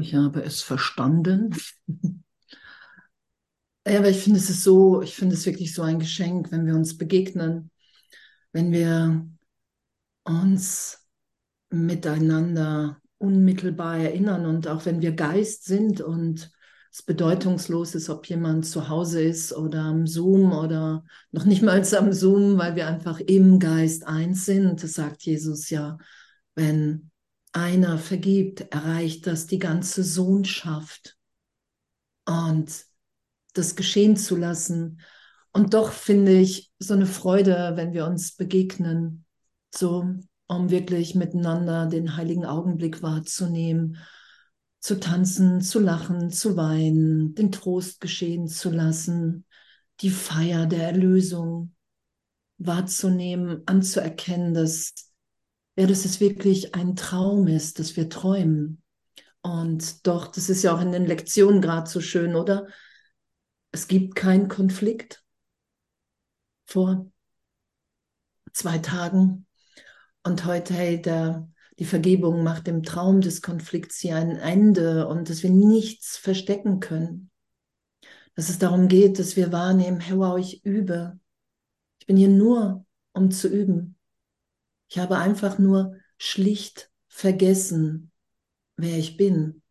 Ich habe es verstanden. Ja, aber ich finde, es ist so, ich finde es wirklich so ein Geschenk, wenn wir uns begegnen, wenn wir uns miteinander unmittelbar erinnern und auch wenn wir Geist sind und es bedeutungslos ist, ob jemand zu Hause ist oder am Zoom oder noch nicht mal am Zoom, weil wir einfach im Geist eins sind. Das sagt Jesus ja, wenn einer vergibt, erreicht das die ganze Sohnschaft. Und das geschehen zu lassen. Und doch finde ich so eine Freude, wenn wir uns begegnen, so um wirklich miteinander den heiligen Augenblick wahrzunehmen, zu tanzen, zu lachen, zu weinen, den Trost geschehen zu lassen, die Feier der Erlösung wahrzunehmen, anzuerkennen, dass, ja, dass es wirklich ein Traum ist, dass wir träumen. Und doch, das ist ja auch in den Lektionen gerade so schön, oder? Es gibt keinen Konflikt. Vor zwei Tagen und heute, hey, der, die Vergebung macht dem Traum des Konflikts hier ein Ende und dass wir nichts verstecken können. Dass es darum geht, dass wir wahrnehmen, hey, wow, ich übe. Ich bin hier nur, um zu üben. Ich habe einfach nur schlicht vergessen, wer ich bin.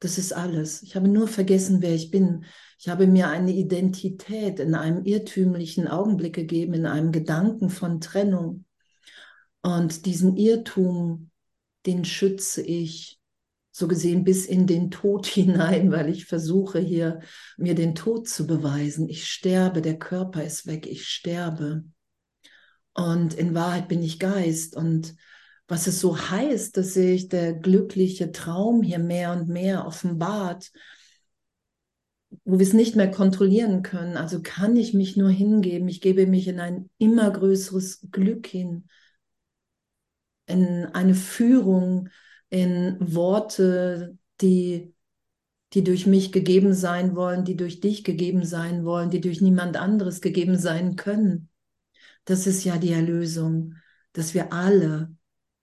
Das ist alles. Ich habe nur vergessen, wer ich bin. Ich habe mir eine Identität in einem irrtümlichen Augenblick gegeben, in einem Gedanken von Trennung. Und diesen Irrtum, den schütze ich so gesehen bis in den Tod hinein, weil ich versuche hier mir den Tod zu beweisen. Ich sterbe, der Körper ist weg, ich sterbe. Und in Wahrheit bin ich Geist. Und was es so heißt, dass sich der glückliche Traum hier mehr und mehr offenbart, wo wir es nicht mehr kontrollieren können. Also kann ich mich nur hingeben. Ich gebe mich in ein immer größeres Glück hin, in eine Führung, in Worte, die, die durch mich gegeben sein wollen, die durch dich gegeben sein wollen, die durch niemand anderes gegeben sein können. Das ist ja die Erlösung, dass wir alle,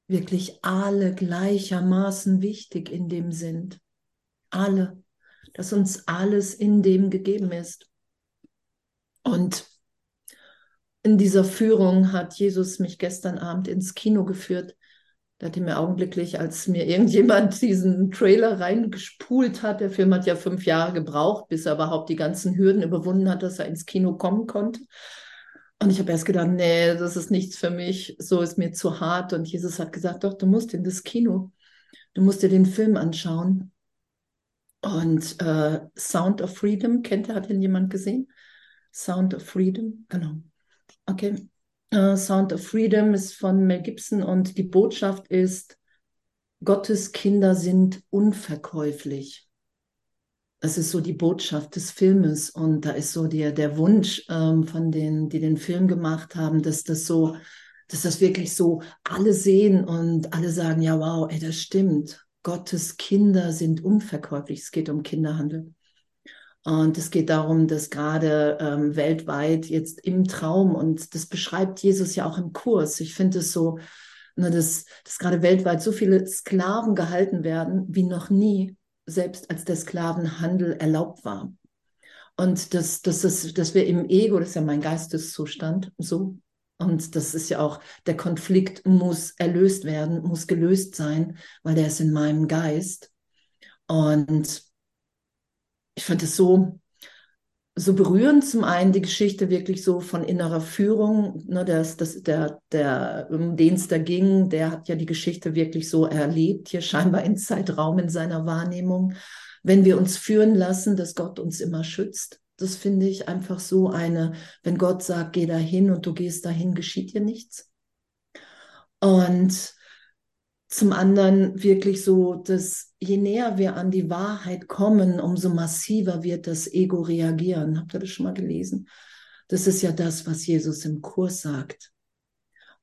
wirklich alle gleichermaßen wichtig in dem sind. Alle dass uns alles in dem gegeben ist. Und in dieser Führung hat Jesus mich gestern Abend ins Kino geführt. Da hat er mir augenblicklich, als mir irgendjemand diesen Trailer reingespult hat, der Film hat ja fünf Jahre gebraucht, bis er überhaupt die ganzen Hürden überwunden hat, dass er ins Kino kommen konnte. Und ich habe erst gedacht, nee, das ist nichts für mich, so ist mir zu hart. Und Jesus hat gesagt, doch, du musst in das Kino, du musst dir den Film anschauen. Und äh, Sound of Freedom, kennt ihr, hat ihn jemand gesehen? Sound of Freedom, genau. Okay. Uh, Sound of Freedom ist von Mel Gibson und die Botschaft ist, Gottes Kinder sind unverkäuflich. Das ist so die Botschaft des Filmes und da ist so der, der Wunsch ähm, von denen, die den Film gemacht haben, dass das so, dass das wirklich so alle sehen und alle sagen, ja, wow, ey, das stimmt. Gottes Kinder sind unverkäuflich. Es geht um Kinderhandel. Und es geht darum, dass gerade ähm, weltweit jetzt im Traum, und das beschreibt Jesus ja auch im Kurs, ich finde es so, ne, dass, dass gerade weltweit so viele Sklaven gehalten werden, wie noch nie, selbst als der Sklavenhandel erlaubt war. Und dass, dass, dass, dass wir im Ego, das ist ja mein Geisteszustand, so und das ist ja auch, der Konflikt muss erlöst werden, muss gelöst sein, weil der ist in meinem Geist. Und ich fand es so, so berührend, zum einen die Geschichte wirklich so von innerer Führung, ne, das, das, der, der, um den es da ging, der hat ja die Geschichte wirklich so erlebt, hier scheinbar in Zeitraum in seiner Wahrnehmung. Wenn wir uns führen lassen, dass Gott uns immer schützt, das finde ich einfach so eine, wenn Gott sagt, geh dahin und du gehst dahin, geschieht dir nichts. Und zum anderen wirklich so, dass je näher wir an die Wahrheit kommen, umso massiver wird das Ego reagieren. Habt ihr das schon mal gelesen? Das ist ja das, was Jesus im Kurs sagt.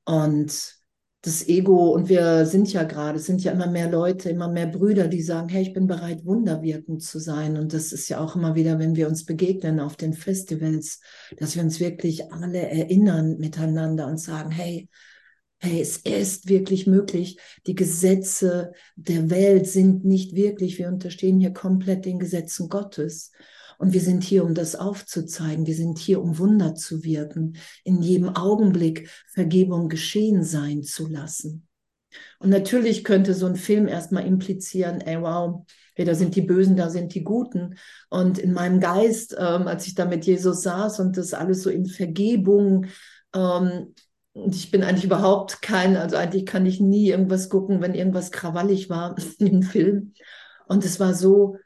Und das Ego und wir sind ja gerade, es sind ja immer mehr Leute, immer mehr Brüder, die sagen, hey, ich bin bereit, wunderwirkend zu sein. Und das ist ja auch immer wieder, wenn wir uns begegnen auf den Festivals, dass wir uns wirklich alle erinnern miteinander und sagen, hey, hey, es ist wirklich möglich. Die Gesetze der Welt sind nicht wirklich. Wir unterstehen hier komplett den Gesetzen Gottes. Und wir sind hier, um das aufzuzeigen. Wir sind hier, um Wunder zu wirken, in jedem Augenblick Vergebung geschehen sein zu lassen. Und natürlich könnte so ein Film erstmal implizieren, ey, wow, hey, da sind die Bösen, da sind die Guten. Und in meinem Geist, ähm, als ich da mit Jesus saß und das alles so in Vergebung, ähm, und ich bin eigentlich überhaupt kein, also eigentlich kann ich nie irgendwas gucken, wenn irgendwas krawallig war im Film. Und es war so,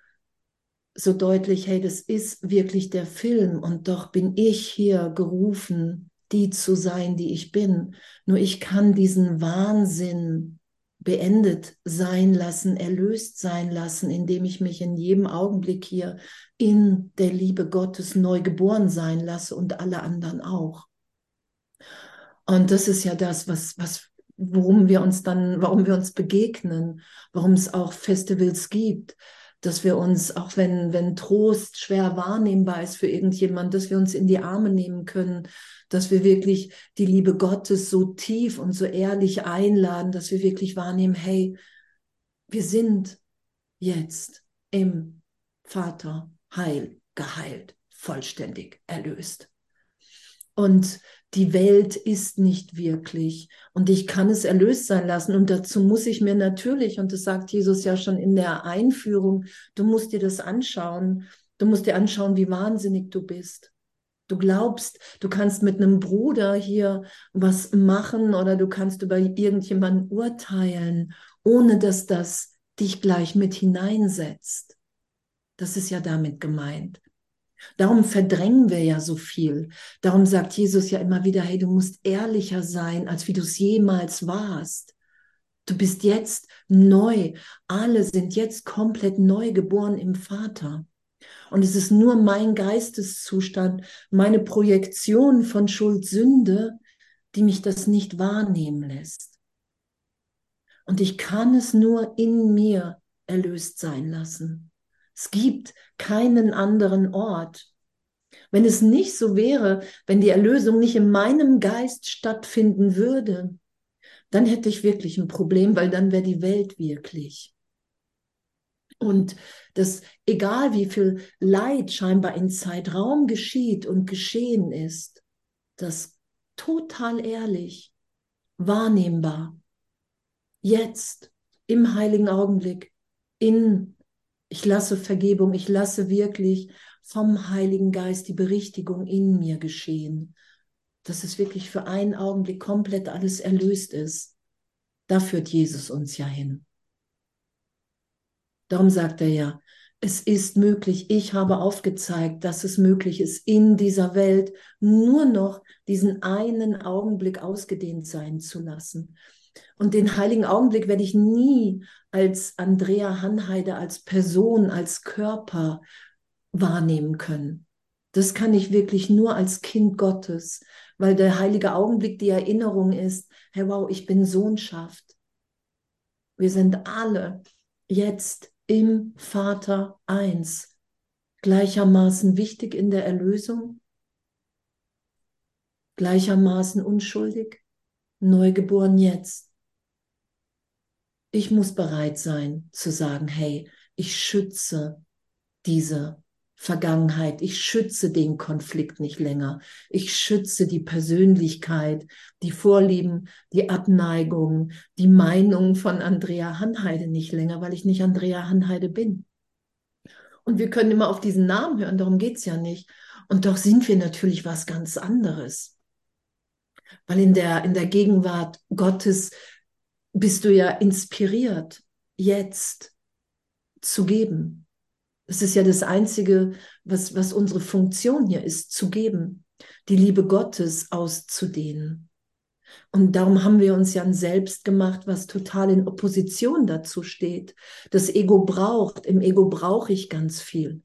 so deutlich, hey, das ist wirklich der Film und doch bin ich hier gerufen, die zu sein, die ich bin. Nur ich kann diesen Wahnsinn beendet sein lassen, erlöst sein lassen, indem ich mich in jedem Augenblick hier in der Liebe Gottes neu geboren sein lasse und alle anderen auch. Und das ist ja das, was, was, worum wir uns dann, warum wir uns begegnen, warum es auch Festivals gibt, dass wir uns, auch wenn, wenn Trost schwer wahrnehmbar ist für irgendjemand, dass wir uns in die Arme nehmen können, dass wir wirklich die Liebe Gottes so tief und so ehrlich einladen, dass wir wirklich wahrnehmen, hey, wir sind jetzt im Vater heil, geheilt, vollständig erlöst. Und die Welt ist nicht wirklich und ich kann es erlöst sein lassen. Und dazu muss ich mir natürlich, und das sagt Jesus ja schon in der Einführung, du musst dir das anschauen. Du musst dir anschauen, wie wahnsinnig du bist. Du glaubst, du kannst mit einem Bruder hier was machen oder du kannst über irgendjemanden urteilen, ohne dass das dich gleich mit hineinsetzt. Das ist ja damit gemeint. Darum verdrängen wir ja so viel. Darum sagt Jesus ja immer wieder, hey, du musst ehrlicher sein, als wie du es jemals warst. Du bist jetzt neu. Alle sind jetzt komplett neu geboren im Vater. Und es ist nur mein Geisteszustand, meine Projektion von Schuld, Sünde, die mich das nicht wahrnehmen lässt. Und ich kann es nur in mir erlöst sein lassen. Es gibt keinen anderen Ort. Wenn es nicht so wäre, wenn die Erlösung nicht in meinem Geist stattfinden würde, dann hätte ich wirklich ein Problem, weil dann wäre die Welt wirklich. Und das, egal wie viel Leid scheinbar in Zeitraum geschieht und geschehen ist, das total ehrlich, wahrnehmbar, jetzt, im heiligen Augenblick, in ich lasse Vergebung, ich lasse wirklich vom Heiligen Geist die Berichtigung in mir geschehen, dass es wirklich für einen Augenblick komplett alles erlöst ist. Da führt Jesus uns ja hin. Darum sagt er ja, es ist möglich, ich habe aufgezeigt, dass es möglich ist, in dieser Welt nur noch diesen einen Augenblick ausgedehnt sein zu lassen. Und den heiligen Augenblick werde ich nie als Andrea Hanheide, als Person, als Körper wahrnehmen können. Das kann ich wirklich nur als Kind Gottes, weil der heilige Augenblick die Erinnerung ist, hey wow, ich bin Sohnschaft. Wir sind alle jetzt im Vater eins, gleichermaßen wichtig in der Erlösung, gleichermaßen unschuldig, neugeboren jetzt. Ich muss bereit sein zu sagen, hey, ich schütze diese Vergangenheit, ich schütze den Konflikt nicht länger, ich schütze die Persönlichkeit, die Vorlieben, die Abneigung, die Meinung von Andrea Hanheide nicht länger, weil ich nicht Andrea Hanheide bin. Und wir können immer auf diesen Namen hören, darum geht es ja nicht. Und doch sind wir natürlich was ganz anderes. Weil in der, in der Gegenwart Gottes bist du ja inspiriert, jetzt zu geben. Das ist ja das Einzige, was, was unsere Funktion hier ist, zu geben, die Liebe Gottes auszudehnen. Und darum haben wir uns ja ein Selbst gemacht, was total in Opposition dazu steht. Das Ego braucht, im Ego brauche ich ganz viel.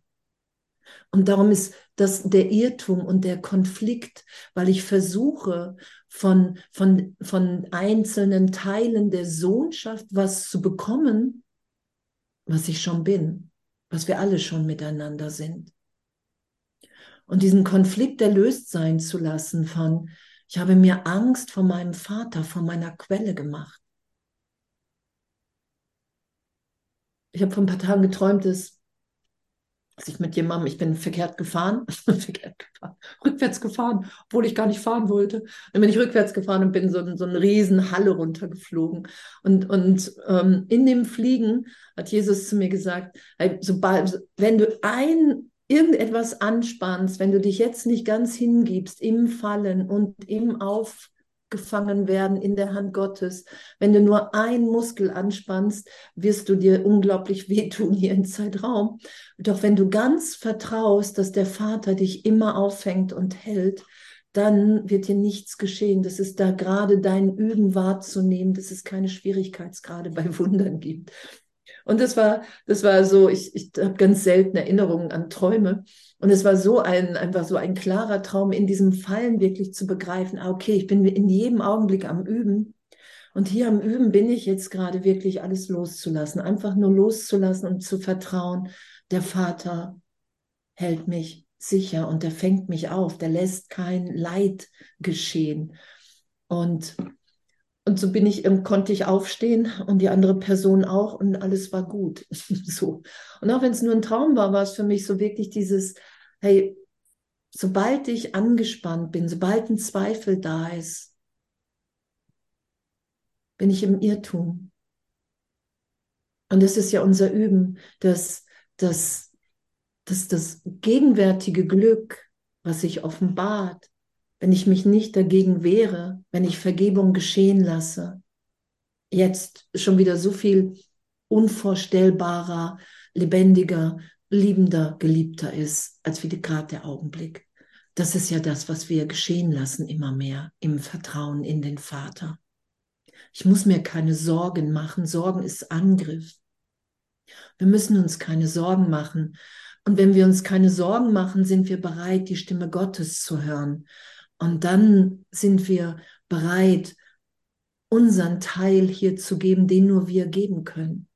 Und darum ist das der Irrtum und der Konflikt, weil ich versuche, von, von, von einzelnen Teilen der Sohnschaft was zu bekommen, was ich schon bin, was wir alle schon miteinander sind. Und diesen Konflikt erlöst sein zu lassen von, Ich habe mir Angst vor meinem Vater, vor meiner Quelle gemacht. Ich habe vor ein paar Tagen geträumt, dass dass ich mit jemandem, ich bin verkehrt gefahren, verkehrt gefahren, rückwärts gefahren, obwohl ich gar nicht fahren wollte. Dann bin ich rückwärts gefahren und bin so, so eine riesen Halle runtergeflogen. Und, und ähm, in dem Fliegen hat Jesus zu mir gesagt, hey, sobald, wenn du ein irgendetwas anspannst, wenn du dich jetzt nicht ganz hingibst im Fallen und im Auf gefangen werden in der Hand Gottes. Wenn du nur einen Muskel anspannst, wirst du dir unglaublich wehtun hier im Zeitraum. Doch wenn du ganz vertraust, dass der Vater dich immer auffängt und hält, dann wird dir nichts geschehen. Das ist da gerade dein Üben wahrzunehmen, dass es keine Schwierigkeitsgrade bei Wundern gibt. Und das war, das war so, ich, ich habe ganz selten Erinnerungen an Träume. Und es war so ein, einfach so ein klarer Traum, in diesem Fallen wirklich zu begreifen, ah, okay, ich bin in jedem Augenblick am Üben. Und hier am Üben bin ich jetzt gerade wirklich alles loszulassen, einfach nur loszulassen und zu vertrauen, der Vater hält mich sicher und der fängt mich auf, der lässt kein Leid geschehen. Und und so bin ich, ähm, konnte ich aufstehen und die andere Person auch und alles war gut. so. Und auch wenn es nur ein Traum war, war es für mich so wirklich dieses, hey, sobald ich angespannt bin, sobald ein Zweifel da ist, bin ich im Irrtum. Und das ist ja unser Üben, dass, dass, dass das gegenwärtige Glück, was sich offenbart, wenn ich mich nicht dagegen wehre, wenn ich Vergebung geschehen lasse. Jetzt schon wieder so viel unvorstellbarer, lebendiger, liebender, geliebter ist, als wie gerade der Augenblick. Das ist ja das, was wir geschehen lassen immer mehr im Vertrauen in den Vater. Ich muss mir keine Sorgen machen. Sorgen ist Angriff. Wir müssen uns keine Sorgen machen. Und wenn wir uns keine Sorgen machen, sind wir bereit, die Stimme Gottes zu hören. Und dann sind wir bereit, unseren Teil hier zu geben, den nur wir geben können.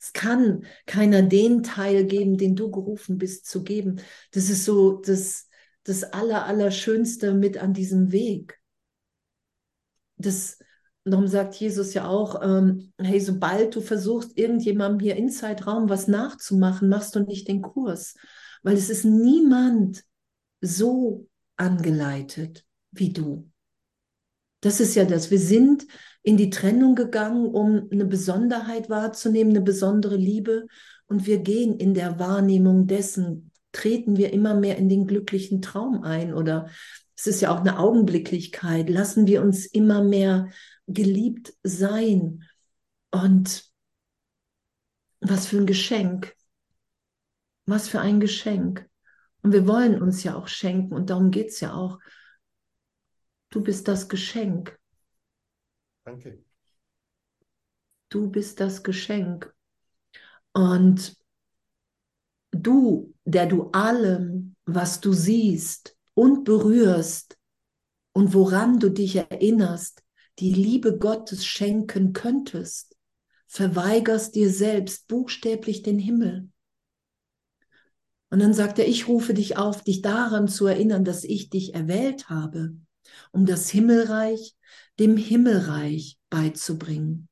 Es kann keiner den Teil geben, den du gerufen bist zu geben. Das ist so das, das Aller, Allerschönste mit an diesem Weg. Das, darum sagt Jesus ja auch, ähm, hey, sobald du versuchst, irgendjemandem hier in Zeitraum was nachzumachen, machst du nicht den Kurs. Weil es ist niemand so angeleitet wie du. Das ist ja das. Wir sind in die Trennung gegangen, um eine Besonderheit wahrzunehmen, eine besondere Liebe. Und wir gehen in der Wahrnehmung dessen, treten wir immer mehr in den glücklichen Traum ein. Oder es ist ja auch eine Augenblicklichkeit. Lassen wir uns immer mehr geliebt sein. Und was für ein Geschenk. Was für ein Geschenk. Und wir wollen uns ja auch schenken und darum geht es ja auch. Du bist das Geschenk. Danke. Du bist das Geschenk. Und du, der du allem, was du siehst und berührst und woran du dich erinnerst, die Liebe Gottes schenken könntest, verweigerst dir selbst buchstäblich den Himmel. Und dann sagt er, ich rufe dich auf, dich daran zu erinnern, dass ich dich erwählt habe, um das Himmelreich dem Himmelreich beizubringen.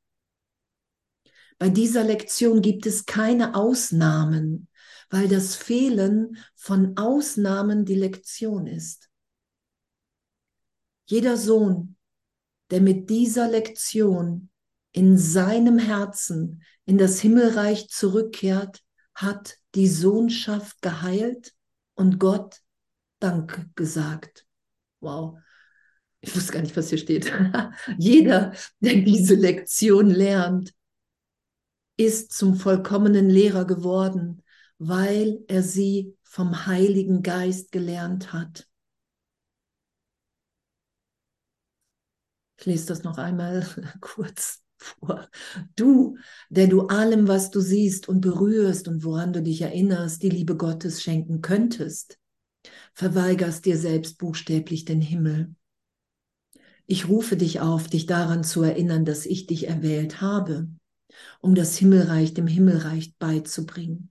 Bei dieser Lektion gibt es keine Ausnahmen, weil das Fehlen von Ausnahmen die Lektion ist. Jeder Sohn, der mit dieser Lektion in seinem Herzen in das Himmelreich zurückkehrt, hat die Sohnschaft geheilt und Gott Dank gesagt. Wow. Ich wusste gar nicht, was hier steht. Jeder, der diese Lektion lernt, ist zum vollkommenen Lehrer geworden, weil er sie vom Heiligen Geist gelernt hat. Ich lese das noch einmal kurz vor. Du, der du allem, was du siehst und berührst und woran du dich erinnerst, die Liebe Gottes schenken könntest, verweigerst dir selbst buchstäblich den Himmel. Ich rufe dich auf, dich daran zu erinnern, dass ich dich erwählt habe, um das Himmelreich dem Himmelreich beizubringen.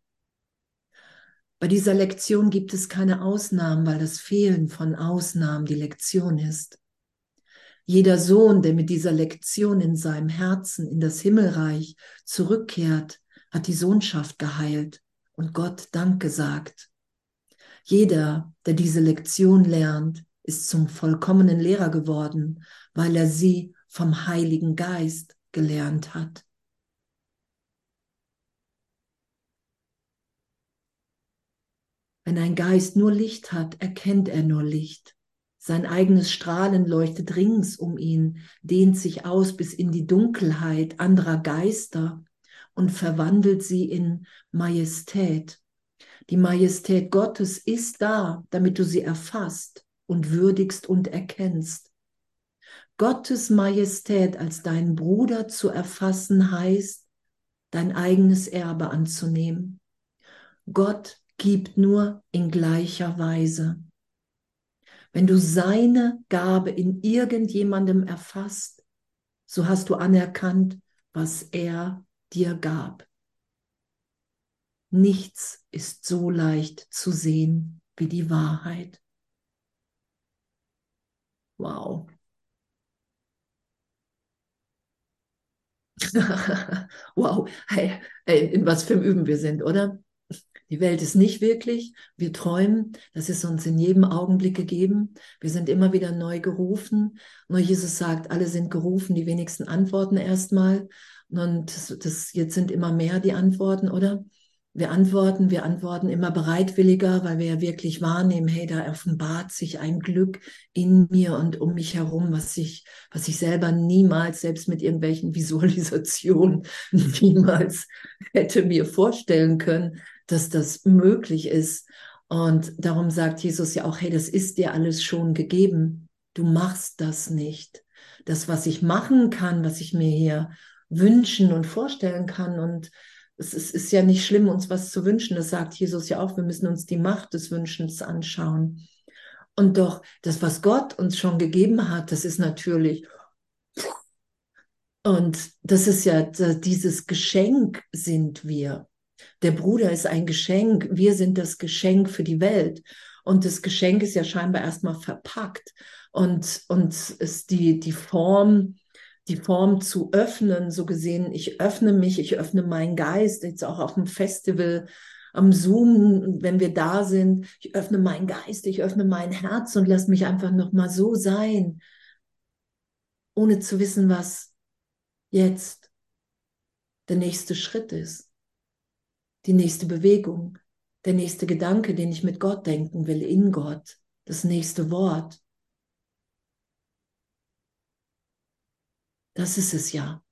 Bei dieser Lektion gibt es keine Ausnahmen, weil das Fehlen von Ausnahmen die Lektion ist. Jeder Sohn, der mit dieser Lektion in seinem Herzen in das Himmelreich zurückkehrt, hat die Sohnschaft geheilt und Gott Dank gesagt. Jeder, der diese Lektion lernt, ist zum vollkommenen Lehrer geworden, weil er sie vom Heiligen Geist gelernt hat. Wenn ein Geist nur Licht hat, erkennt er nur Licht. Sein eigenes Strahlen leuchtet rings um ihn, dehnt sich aus bis in die Dunkelheit anderer Geister und verwandelt sie in Majestät. Die Majestät Gottes ist da, damit du sie erfasst und würdigst und erkennst. Gottes Majestät als deinen Bruder zu erfassen heißt, dein eigenes Erbe anzunehmen. Gott gibt nur in gleicher Weise. Wenn du seine Gabe in irgendjemandem erfasst, so hast du anerkannt, was er dir gab. Nichts ist so leicht zu sehen wie die Wahrheit. Wow. wow, hey, hey, in was für einem Üben wir sind, oder? Die Welt ist nicht wirklich. Wir träumen. Das ist uns in jedem Augenblick gegeben. Wir sind immer wieder neu gerufen. Nur Jesus sagt, alle sind gerufen, die wenigsten antworten erstmal. Und das, das, jetzt sind immer mehr die Antworten, oder? Wir antworten, wir antworten immer bereitwilliger, weil wir ja wirklich wahrnehmen, hey, da offenbart sich ein Glück in mir und um mich herum, was ich, was ich selber niemals, selbst mit irgendwelchen Visualisationen, niemals hätte mir vorstellen können, dass das möglich ist. Und darum sagt Jesus ja auch, hey, das ist dir alles schon gegeben. Du machst das nicht. Das, was ich machen kann, was ich mir hier wünschen und vorstellen kann und es ist, ist ja nicht schlimm, uns was zu wünschen. Das sagt Jesus ja auch. Wir müssen uns die Macht des Wünschens anschauen. Und doch, das, was Gott uns schon gegeben hat, das ist natürlich. Und das ist ja dieses Geschenk sind wir. Der Bruder ist ein Geschenk. Wir sind das Geschenk für die Welt. Und das Geschenk ist ja scheinbar erstmal verpackt. Und, und ist die, die Form, die Form zu öffnen, so gesehen, ich öffne mich, ich öffne meinen Geist, jetzt auch auf dem Festival, am Zoom, wenn wir da sind, ich öffne meinen Geist, ich öffne mein Herz und lass mich einfach nochmal so sein, ohne zu wissen, was jetzt der nächste Schritt ist, die nächste Bewegung, der nächste Gedanke, den ich mit Gott denken will, in Gott, das nächste Wort. Das ist es ja,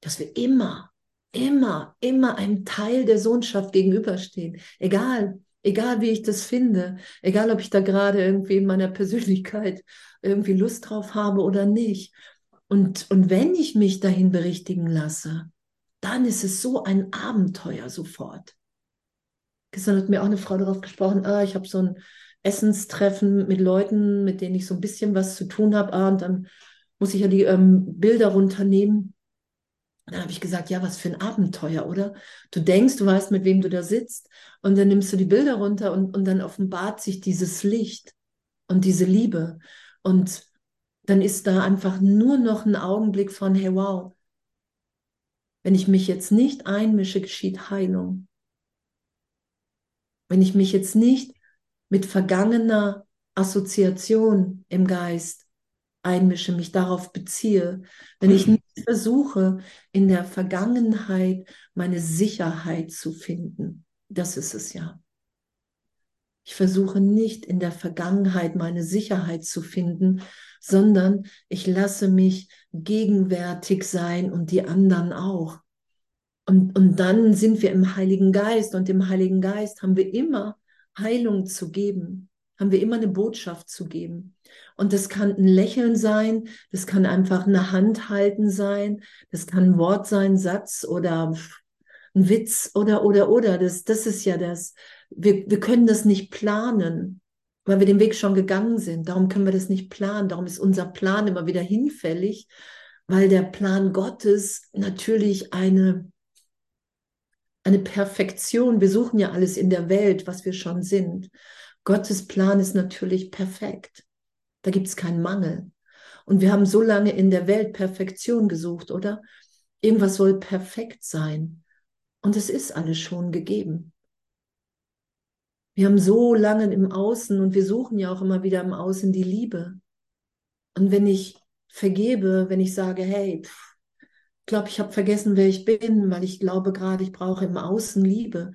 dass wir immer, immer, immer einem Teil der Sohnschaft gegenüberstehen. Egal, egal wie ich das finde, egal ob ich da gerade irgendwie in meiner Persönlichkeit irgendwie Lust drauf habe oder nicht. Und, und wenn ich mich dahin berichtigen lasse, dann ist es so ein Abenteuer sofort. Gestern hat mir auch eine Frau darauf gesprochen, ah, ich habe so ein Essenstreffen mit Leuten, mit denen ich so ein bisschen was zu tun habe, ah, und dann muss ich ja die ähm, Bilder runternehmen. Dann habe ich gesagt, ja, was für ein Abenteuer, oder? Du denkst, du weißt, mit wem du da sitzt, und dann nimmst du die Bilder runter und, und dann offenbart sich dieses Licht und diese Liebe. Und dann ist da einfach nur noch ein Augenblick von, hey, wow, wenn ich mich jetzt nicht einmische, geschieht Heilung. Wenn ich mich jetzt nicht mit vergangener Assoziation im Geist einmische, mich darauf beziehe, wenn ich nicht versuche, in der Vergangenheit meine Sicherheit zu finden. Das ist es ja. Ich versuche nicht in der Vergangenheit meine Sicherheit zu finden, sondern ich lasse mich gegenwärtig sein und die anderen auch. Und, und dann sind wir im Heiligen Geist und im Heiligen Geist haben wir immer Heilung zu geben haben wir immer eine Botschaft zu geben. Und das kann ein Lächeln sein, das kann einfach eine Hand halten sein, das kann ein Wort sein, Satz oder ein Witz oder, oder, oder. Das, das ist ja das. Wir, wir können das nicht planen, weil wir den Weg schon gegangen sind. Darum können wir das nicht planen. Darum ist unser Plan immer wieder hinfällig, weil der Plan Gottes natürlich eine, eine Perfektion, wir suchen ja alles in der Welt, was wir schon sind. Gottes Plan ist natürlich perfekt. Da gibt es keinen Mangel. Und wir haben so lange in der Welt Perfektion gesucht, oder? Irgendwas soll perfekt sein. Und es ist alles schon gegeben. Wir haben so lange im Außen und wir suchen ja auch immer wieder im Außen die Liebe. Und wenn ich vergebe, wenn ich sage, hey, ich glaube, ich habe vergessen, wer ich bin, weil ich glaube gerade, ich brauche im Außen Liebe.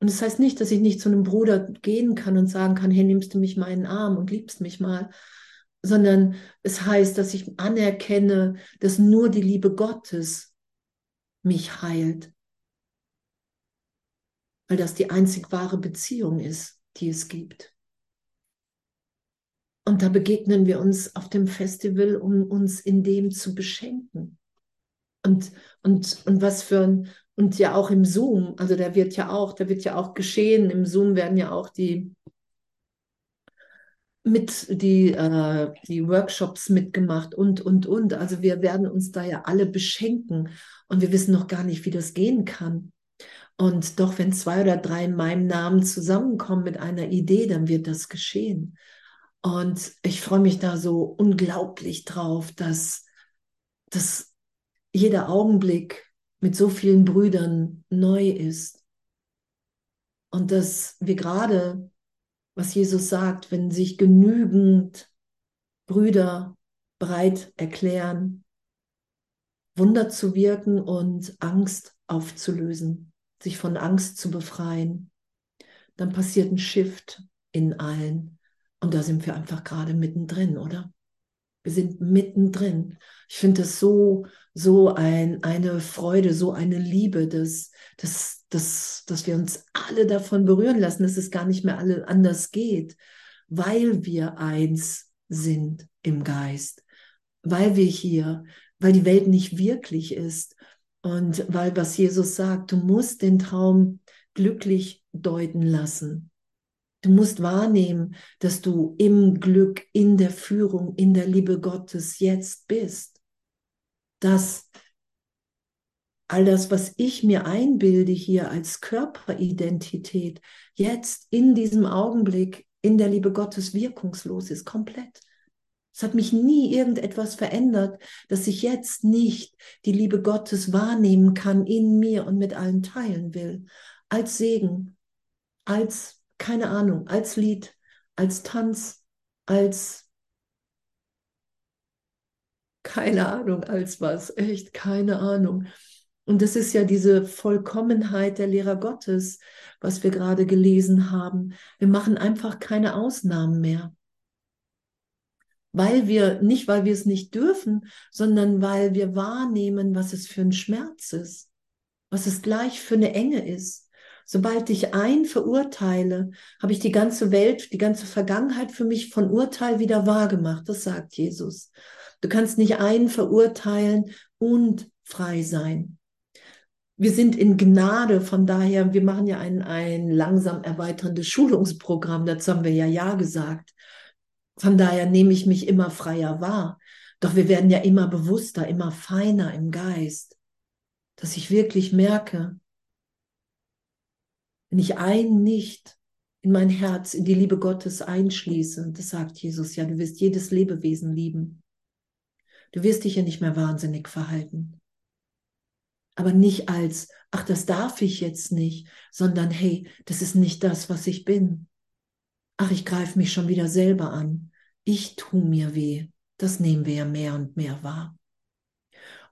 Und das heißt nicht, dass ich nicht zu einem Bruder gehen kann und sagen kann, hey, nimmst du mich mal in den Arm und liebst mich mal, sondern es heißt, dass ich anerkenne, dass nur die Liebe Gottes mich heilt weil das die einzig wahre Beziehung ist, die es gibt. Und da begegnen wir uns auf dem Festival, um uns in dem zu beschenken. Und, und, und was für ein, und ja auch im Zoom, also da wird ja auch, da wird ja auch geschehen, im Zoom werden ja auch die, mit die, äh, die Workshops mitgemacht und, und, und. Also wir werden uns da ja alle beschenken und wir wissen noch gar nicht, wie das gehen kann. Und doch, wenn zwei oder drei in meinem Namen zusammenkommen mit einer Idee, dann wird das geschehen. Und ich freue mich da so unglaublich drauf, dass, dass jeder Augenblick mit so vielen Brüdern neu ist. Und dass wir gerade, was Jesus sagt, wenn sich genügend Brüder bereit erklären, Wunder zu wirken und Angst aufzulösen sich von Angst zu befreien, dann passiert ein Shift in allen. Und da sind wir einfach gerade mittendrin, oder? Wir sind mittendrin. Ich finde das so, so ein, eine Freude, so eine Liebe, dass, dass, dass, dass wir uns alle davon berühren lassen, dass es gar nicht mehr alle anders geht, weil wir eins sind im Geist, weil wir hier, weil die Welt nicht wirklich ist, und weil was Jesus sagt, du musst den Traum glücklich deuten lassen. Du musst wahrnehmen, dass du im Glück, in der Führung, in der Liebe Gottes jetzt bist. Dass all das, was ich mir einbilde hier als Körperidentität, jetzt in diesem Augenblick in der Liebe Gottes wirkungslos ist, komplett. Es hat mich nie irgendetwas verändert, dass ich jetzt nicht die Liebe Gottes wahrnehmen kann in mir und mit allen teilen will. Als Segen, als, keine Ahnung, als Lied, als Tanz, als, keine Ahnung, als was, echt keine Ahnung. Und das ist ja diese Vollkommenheit der Lehrer Gottes, was wir gerade gelesen haben. Wir machen einfach keine Ausnahmen mehr weil wir, nicht weil wir es nicht dürfen, sondern weil wir wahrnehmen, was es für ein Schmerz ist, was es gleich für eine Enge ist. Sobald ich ein verurteile, habe ich die ganze Welt, die ganze Vergangenheit für mich von Urteil wieder wahrgemacht. Das sagt Jesus. Du kannst nicht einen verurteilen und frei sein. Wir sind in Gnade, von daher, wir machen ja ein, ein langsam erweiterndes Schulungsprogramm, dazu haben wir ja Ja gesagt. Von daher nehme ich mich immer freier wahr. Doch wir werden ja immer bewusster, immer feiner im Geist, dass ich wirklich merke, wenn ich einen nicht in mein Herz, in die Liebe Gottes einschließe, das sagt Jesus ja, du wirst jedes Lebewesen lieben. Du wirst dich ja nicht mehr wahnsinnig verhalten. Aber nicht als, ach, das darf ich jetzt nicht, sondern hey, das ist nicht das, was ich bin. Ach, ich greife mich schon wieder selber an ich tue mir weh, das nehmen wir ja mehr und mehr wahr.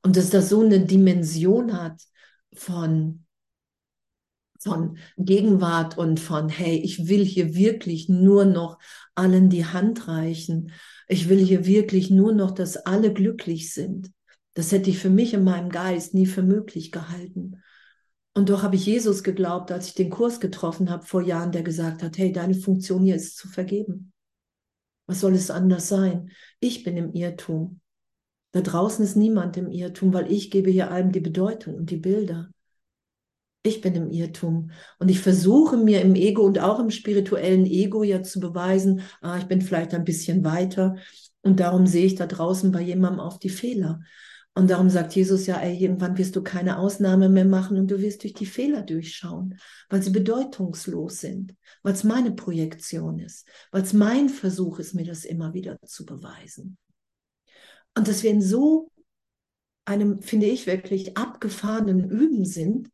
Und dass das so eine Dimension hat von, von Gegenwart und von, hey, ich will hier wirklich nur noch allen die Hand reichen. Ich will hier wirklich nur noch, dass alle glücklich sind. Das hätte ich für mich in meinem Geist nie für möglich gehalten. Und doch habe ich Jesus geglaubt, als ich den Kurs getroffen habe vor Jahren, der gesagt hat, hey, deine Funktion hier ist zu vergeben. Was soll es anders sein? Ich bin im Irrtum. Da draußen ist niemand im Irrtum, weil ich gebe hier allem die Bedeutung und die Bilder. Ich bin im Irrtum und ich versuche mir im Ego und auch im spirituellen Ego ja zu beweisen, ah, ich bin vielleicht ein bisschen weiter und darum sehe ich da draußen bei jemandem auf die Fehler. Und darum sagt Jesus ja, ey, irgendwann wirst du keine Ausnahme mehr machen und du wirst durch die Fehler durchschauen, weil sie bedeutungslos sind, weil es meine Projektion ist, weil es mein Versuch ist, mir das immer wieder zu beweisen. Und dass wir in so einem, finde ich, wirklich abgefahrenen Üben sind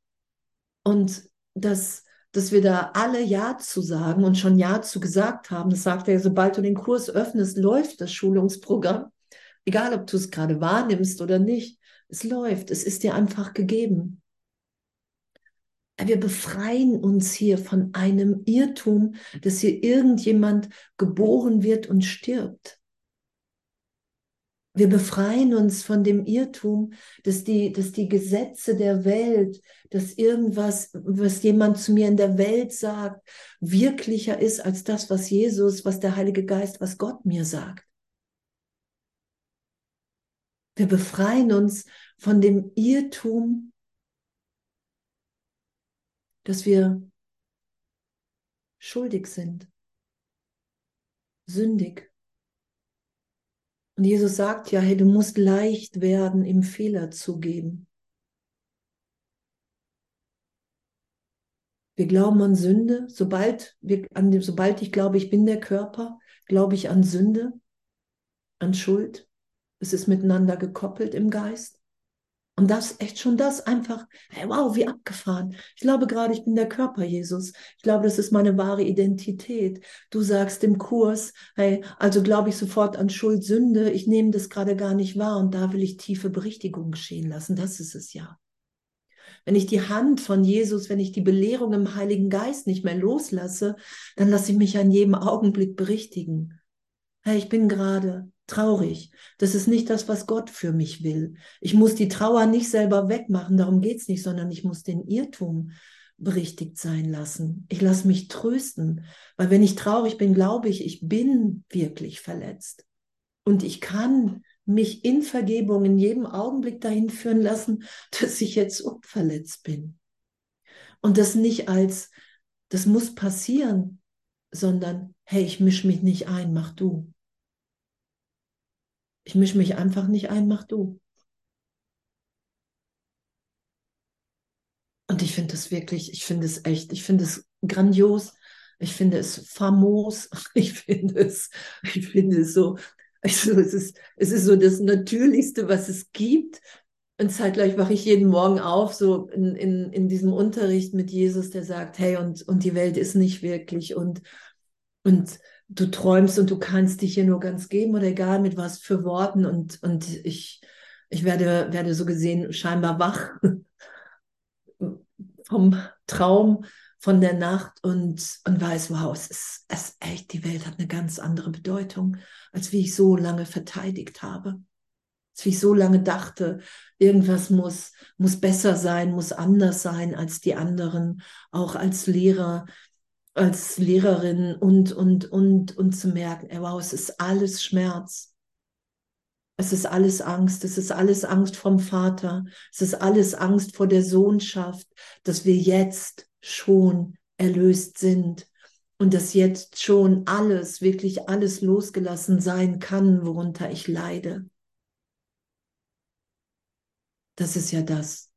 und dass, dass wir da alle Ja zu sagen und schon Ja zu gesagt haben. Das sagt er, sobald du den Kurs öffnest, läuft das Schulungsprogramm. Egal, ob du es gerade wahrnimmst oder nicht. Es läuft. Es ist dir einfach gegeben. Wir befreien uns hier von einem Irrtum, dass hier irgendjemand geboren wird und stirbt. Wir befreien uns von dem Irrtum, dass die, dass die Gesetze der Welt, dass irgendwas, was jemand zu mir in der Welt sagt, wirklicher ist als das, was Jesus, was der Heilige Geist, was Gott mir sagt. Wir befreien uns von dem Irrtum, dass wir schuldig sind, sündig. Und Jesus sagt ja, hey, du musst leicht werden, im Fehler zugeben. Wir glauben an Sünde. Sobald, wir, an dem, sobald ich glaube, ich bin der Körper, glaube ich an Sünde, an Schuld. Es ist miteinander gekoppelt im Geist. Und das, echt schon das einfach, hey, wow, wie abgefahren. Ich glaube gerade, ich bin der Körper, Jesus. Ich glaube, das ist meine wahre Identität. Du sagst im Kurs, hey, also glaube ich sofort an Schuld, Sünde. Ich nehme das gerade gar nicht wahr und da will ich tiefe Berichtigung geschehen lassen. Das ist es ja. Wenn ich die Hand von Jesus, wenn ich die Belehrung im Heiligen Geist nicht mehr loslasse, dann lasse ich mich an jedem Augenblick berichtigen. Hey, ich bin gerade traurig. Das ist nicht das, was Gott für mich will. Ich muss die Trauer nicht selber wegmachen, darum geht's nicht, sondern ich muss den Irrtum berichtigt sein lassen. Ich lasse mich trösten, weil wenn ich traurig bin, glaube ich, ich bin wirklich verletzt. Und ich kann mich in Vergebung in jedem Augenblick dahin führen lassen, dass ich jetzt unverletzt bin. Und das nicht als, das muss passieren, sondern, hey, ich mische mich nicht ein, mach du. Ich mische mich einfach nicht ein, mach du. Und ich finde es wirklich, ich finde es echt, ich finde es grandios, ich finde es famos, ich finde es, ich finde es so, also es ist, es ist so das Natürlichste, was es gibt. Und zeitgleich wache ich jeden Morgen auf, so in, in, in diesem Unterricht mit Jesus, der sagt, hey, und, und die Welt ist nicht wirklich und, und du träumst und du kannst dich hier nur ganz geben oder egal mit was für Worten und, und ich, ich werde, werde so gesehen scheinbar wach vom Traum, von der Nacht und, und weiß, wow, es ist, es ist echt, die Welt hat eine ganz andere Bedeutung, als wie ich so lange verteidigt habe. Als wie ich so lange dachte, irgendwas muss, muss besser sein, muss anders sein als die anderen, auch als Lehrer als Lehrerin und, und, und, und zu merken, ey, wow, es ist alles Schmerz. Es ist alles Angst. Es ist alles Angst vom Vater. Es ist alles Angst vor der Sohnschaft, dass wir jetzt schon erlöst sind und dass jetzt schon alles, wirklich alles losgelassen sein kann, worunter ich leide. Das ist ja das,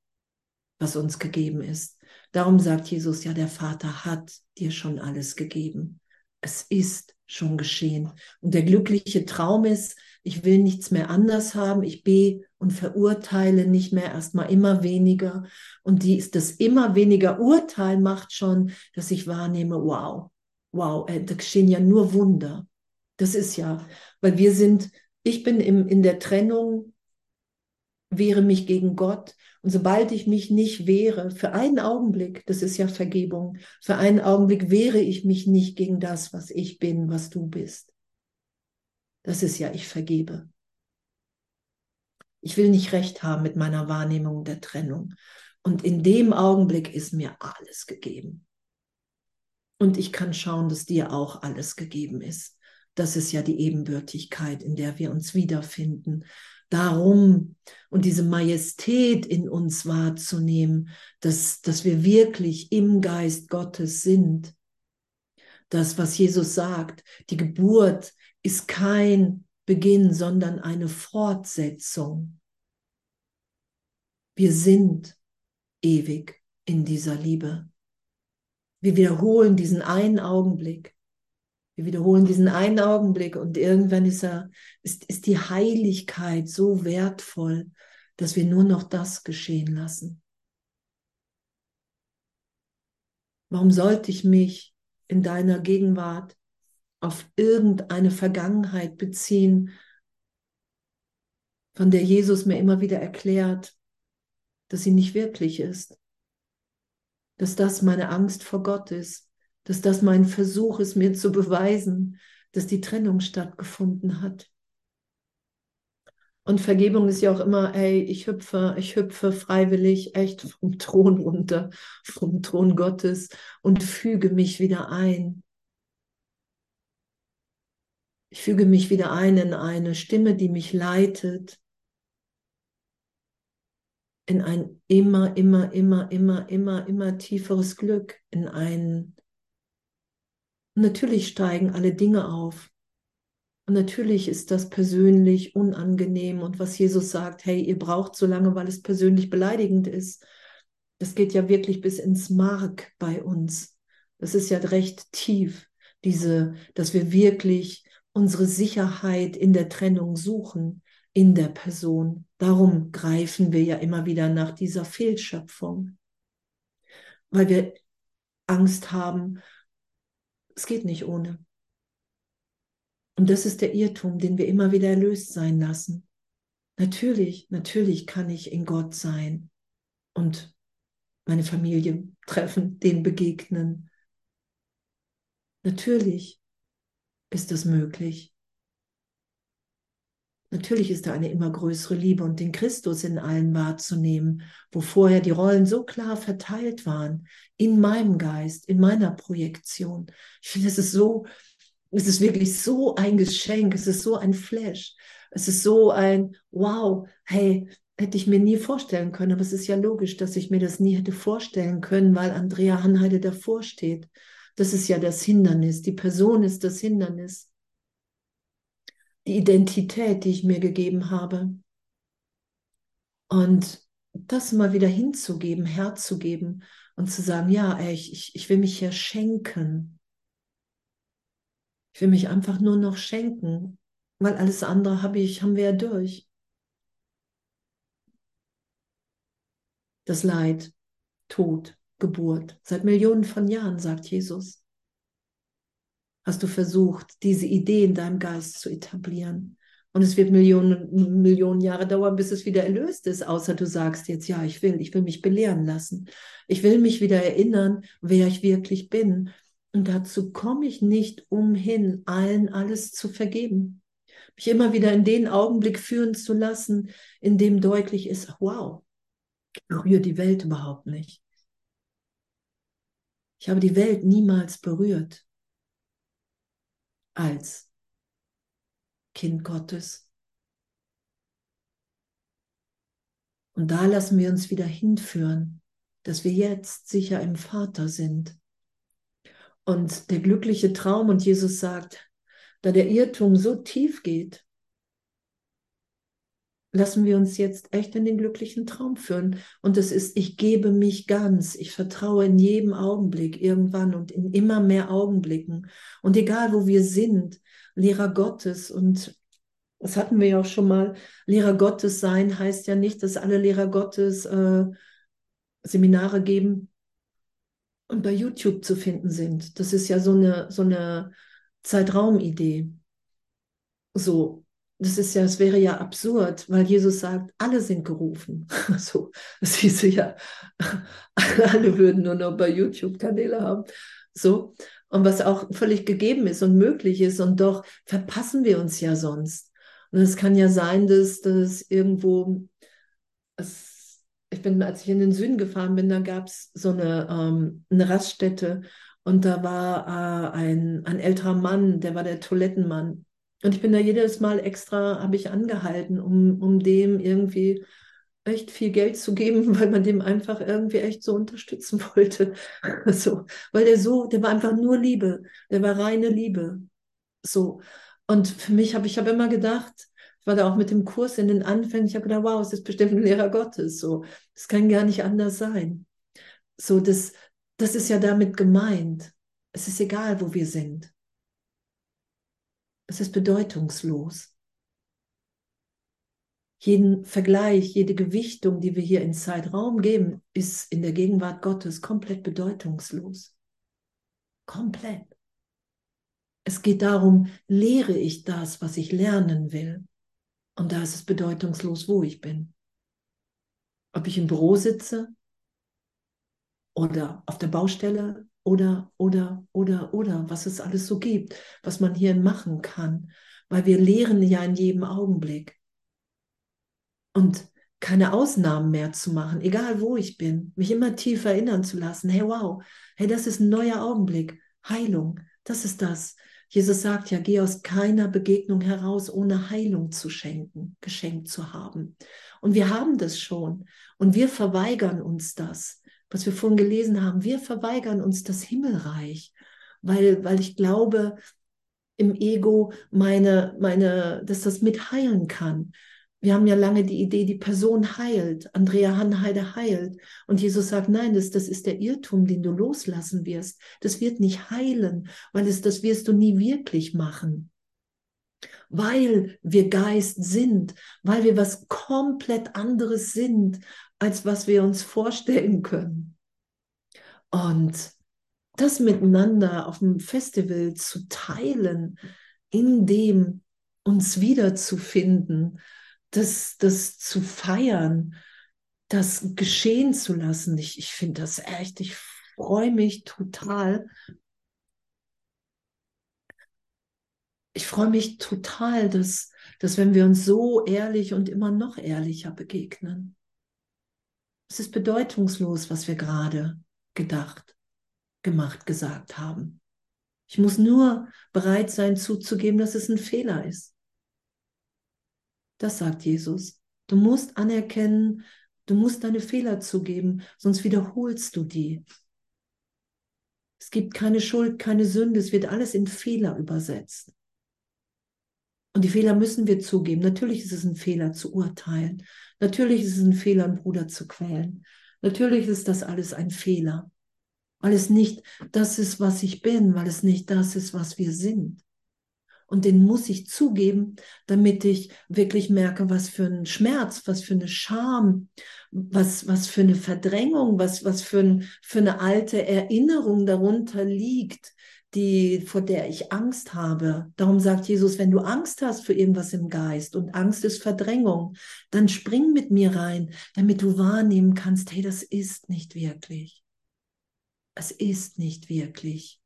was uns gegeben ist. Darum sagt Jesus ja, der Vater hat dir schon alles gegeben. Es ist schon geschehen. Und der glückliche Traum ist, ich will nichts mehr anders haben, ich be und verurteile nicht mehr erstmal immer weniger. Und die ist das immer weniger Urteil macht schon, dass ich wahrnehme, wow, wow, äh, da geschehen ja nur Wunder. Das ist ja, weil wir sind, ich bin im, in der Trennung, wehre mich gegen Gott und sobald ich mich nicht wehre, für einen Augenblick, das ist ja Vergebung, für einen Augenblick wehre ich mich nicht gegen das, was ich bin, was du bist. Das ist ja, ich vergebe. Ich will nicht recht haben mit meiner Wahrnehmung der Trennung. Und in dem Augenblick ist mir alles gegeben. Und ich kann schauen, dass dir auch alles gegeben ist. Das ist ja die Ebenbürtigkeit, in der wir uns wiederfinden darum und diese Majestät in uns wahrzunehmen, dass, dass wir wirklich im Geist Gottes sind. Das, was Jesus sagt, die Geburt ist kein Beginn, sondern eine Fortsetzung. Wir sind ewig in dieser Liebe. Wir wiederholen diesen einen Augenblick. Wir wiederholen diesen einen Augenblick und irgendwann ist, er, ist, ist die Heiligkeit so wertvoll, dass wir nur noch das geschehen lassen. Warum sollte ich mich in deiner Gegenwart auf irgendeine Vergangenheit beziehen, von der Jesus mir immer wieder erklärt, dass sie nicht wirklich ist, dass das meine Angst vor Gott ist, dass das mein Versuch ist, mir zu beweisen, dass die Trennung stattgefunden hat. Und Vergebung ist ja auch immer, ey, ich hüpfe, ich hüpfe freiwillig echt vom Thron runter, vom Thron Gottes und füge mich wieder ein. Ich füge mich wieder ein in eine Stimme, die mich leitet, in ein immer, immer, immer, immer, immer, immer tieferes Glück, in ein und natürlich steigen alle Dinge auf. Und natürlich ist das persönlich unangenehm. Und was Jesus sagt, hey, ihr braucht so lange, weil es persönlich beleidigend ist. Das geht ja wirklich bis ins Mark bei uns. Das ist ja recht tief, diese, dass wir wirklich unsere Sicherheit in der Trennung suchen, in der Person. Darum greifen wir ja immer wieder nach dieser Fehlschöpfung, weil wir Angst haben, es geht nicht ohne. Und das ist der Irrtum, den wir immer wieder erlöst sein lassen. Natürlich, natürlich kann ich in Gott sein und meine Familie treffen, denen begegnen. Natürlich ist das möglich. Natürlich ist da eine immer größere Liebe und den Christus in allen wahrzunehmen, wo vorher die Rollen so klar verteilt waren, in meinem Geist, in meiner Projektion. Ich finde, es ist so, es ist wirklich so ein Geschenk, es ist so ein Flash, es ist so ein Wow, hey, hätte ich mir nie vorstellen können, aber es ist ja logisch, dass ich mir das nie hätte vorstellen können, weil Andrea Hanheide davor steht. Das ist ja das Hindernis, die Person ist das Hindernis die Identität, die ich mir gegeben habe. Und das mal wieder hinzugeben, herzugeben und zu sagen, ja, ey, ich, ich will mich hier schenken. Ich will mich einfach nur noch schenken, weil alles andere habe ich, haben wir ja durch. Das Leid, Tod, Geburt, seit Millionen von Jahren, sagt Jesus hast du versucht, diese Idee in deinem Geist zu etablieren. Und es wird Millionen, Millionen Jahre dauern, bis es wieder erlöst ist, außer du sagst jetzt, ja, ich will, ich will mich belehren lassen. Ich will mich wieder erinnern, wer ich wirklich bin. Und dazu komme ich nicht umhin, allen alles zu vergeben. Mich immer wieder in den Augenblick führen zu lassen, in dem deutlich ist, wow, ich berühre die Welt überhaupt nicht. Ich habe die Welt niemals berührt als Kind Gottes. Und da lassen wir uns wieder hinführen, dass wir jetzt sicher im Vater sind. Und der glückliche Traum, und Jesus sagt, da der Irrtum so tief geht, lassen wir uns jetzt echt in den glücklichen Traum führen. Und das ist, ich gebe mich ganz, ich vertraue in jedem Augenblick irgendwann und in immer mehr Augenblicken. Und egal, wo wir sind, Lehrer Gottes und das hatten wir ja auch schon mal, Lehrer Gottes sein heißt ja nicht, dass alle Lehrer Gottes äh, Seminare geben und bei YouTube zu finden sind. Das ist ja so eine, so eine Zeitraumidee. So, das ist ja, es wäre ja absurd, weil Jesus sagt, alle sind gerufen. So, das hieße ja, alle würden nur noch bei YouTube Kanäle haben. So. Und was auch völlig gegeben ist und möglich ist. Und doch verpassen wir uns ja sonst. Und es kann ja sein, dass das irgendwo, es, ich bin, als ich in den Süden gefahren bin, da gab es so eine, ähm, eine Raststätte und da war äh, ein, ein älterer Mann, der war der Toilettenmann. Und ich bin da jedes Mal extra, habe ich angehalten, um, um dem irgendwie echt viel Geld zu geben, weil man dem einfach irgendwie echt so unterstützen wollte. so, weil der so, der war einfach nur Liebe, der war reine Liebe. So. Und für mich habe ich habe immer gedacht, ich war da auch mit dem Kurs in den Anfängen, ich habe gedacht, wow, es ist bestimmt ein Lehrer Gottes. So, das kann gar nicht anders sein. So, das, das ist ja damit gemeint. Es ist egal, wo wir sind. Es ist bedeutungslos. Jeden Vergleich, jede Gewichtung, die wir hier in Zeitraum geben, ist in der Gegenwart Gottes komplett bedeutungslos. Komplett. Es geht darum, lehre ich das, was ich lernen will. Und da ist es bedeutungslos, wo ich bin. Ob ich im Büro sitze oder auf der Baustelle oder, oder, oder, oder, was es alles so gibt, was man hier machen kann. Weil wir lehren ja in jedem Augenblick. Und keine Ausnahmen mehr zu machen, egal wo ich bin, mich immer tief erinnern zu lassen, hey wow, hey, das ist ein neuer Augenblick, Heilung, das ist das. Jesus sagt ja, geh aus keiner Begegnung heraus, ohne Heilung zu schenken, geschenkt zu haben. Und wir haben das schon. Und wir verweigern uns das, was wir vorhin gelesen haben. Wir verweigern uns das Himmelreich, weil, weil ich glaube, im Ego meine, meine, dass das mit heilen kann. Wir haben ja lange die Idee, die Person heilt. Andrea Hanheide heilt. Und Jesus sagt, nein, das, das ist der Irrtum, den du loslassen wirst. Das wird nicht heilen, weil es, das wirst du nie wirklich machen. Weil wir Geist sind, weil wir was komplett anderes sind, als was wir uns vorstellen können. Und das miteinander auf dem Festival zu teilen, in dem uns wiederzufinden, das, das zu feiern, das geschehen zu lassen. Ich, ich finde das echt, ich freue mich total. Ich freue mich total, dass, dass wenn wir uns so ehrlich und immer noch ehrlicher begegnen. Es ist bedeutungslos, was wir gerade gedacht, gemacht, gesagt haben. Ich muss nur bereit sein zuzugeben, dass es ein Fehler ist. Das sagt Jesus. Du musst anerkennen, du musst deine Fehler zugeben, sonst wiederholst du die. Es gibt keine Schuld, keine Sünde, es wird alles in Fehler übersetzt. Und die Fehler müssen wir zugeben. Natürlich ist es ein Fehler zu urteilen. Natürlich ist es ein Fehler, einen Bruder zu quälen. Natürlich ist das alles ein Fehler, weil es nicht das ist, was ich bin, weil es nicht das ist, was wir sind. Und den muss ich zugeben, damit ich wirklich merke, was für ein Schmerz, was für eine Scham, was, was für eine Verdrängung, was, was für, ein, für eine alte Erinnerung darunter liegt, die, vor der ich Angst habe. Darum sagt Jesus, wenn du Angst hast für irgendwas im Geist und Angst ist Verdrängung, dann spring mit mir rein, damit du wahrnehmen kannst, hey, das ist nicht wirklich. Es ist nicht wirklich.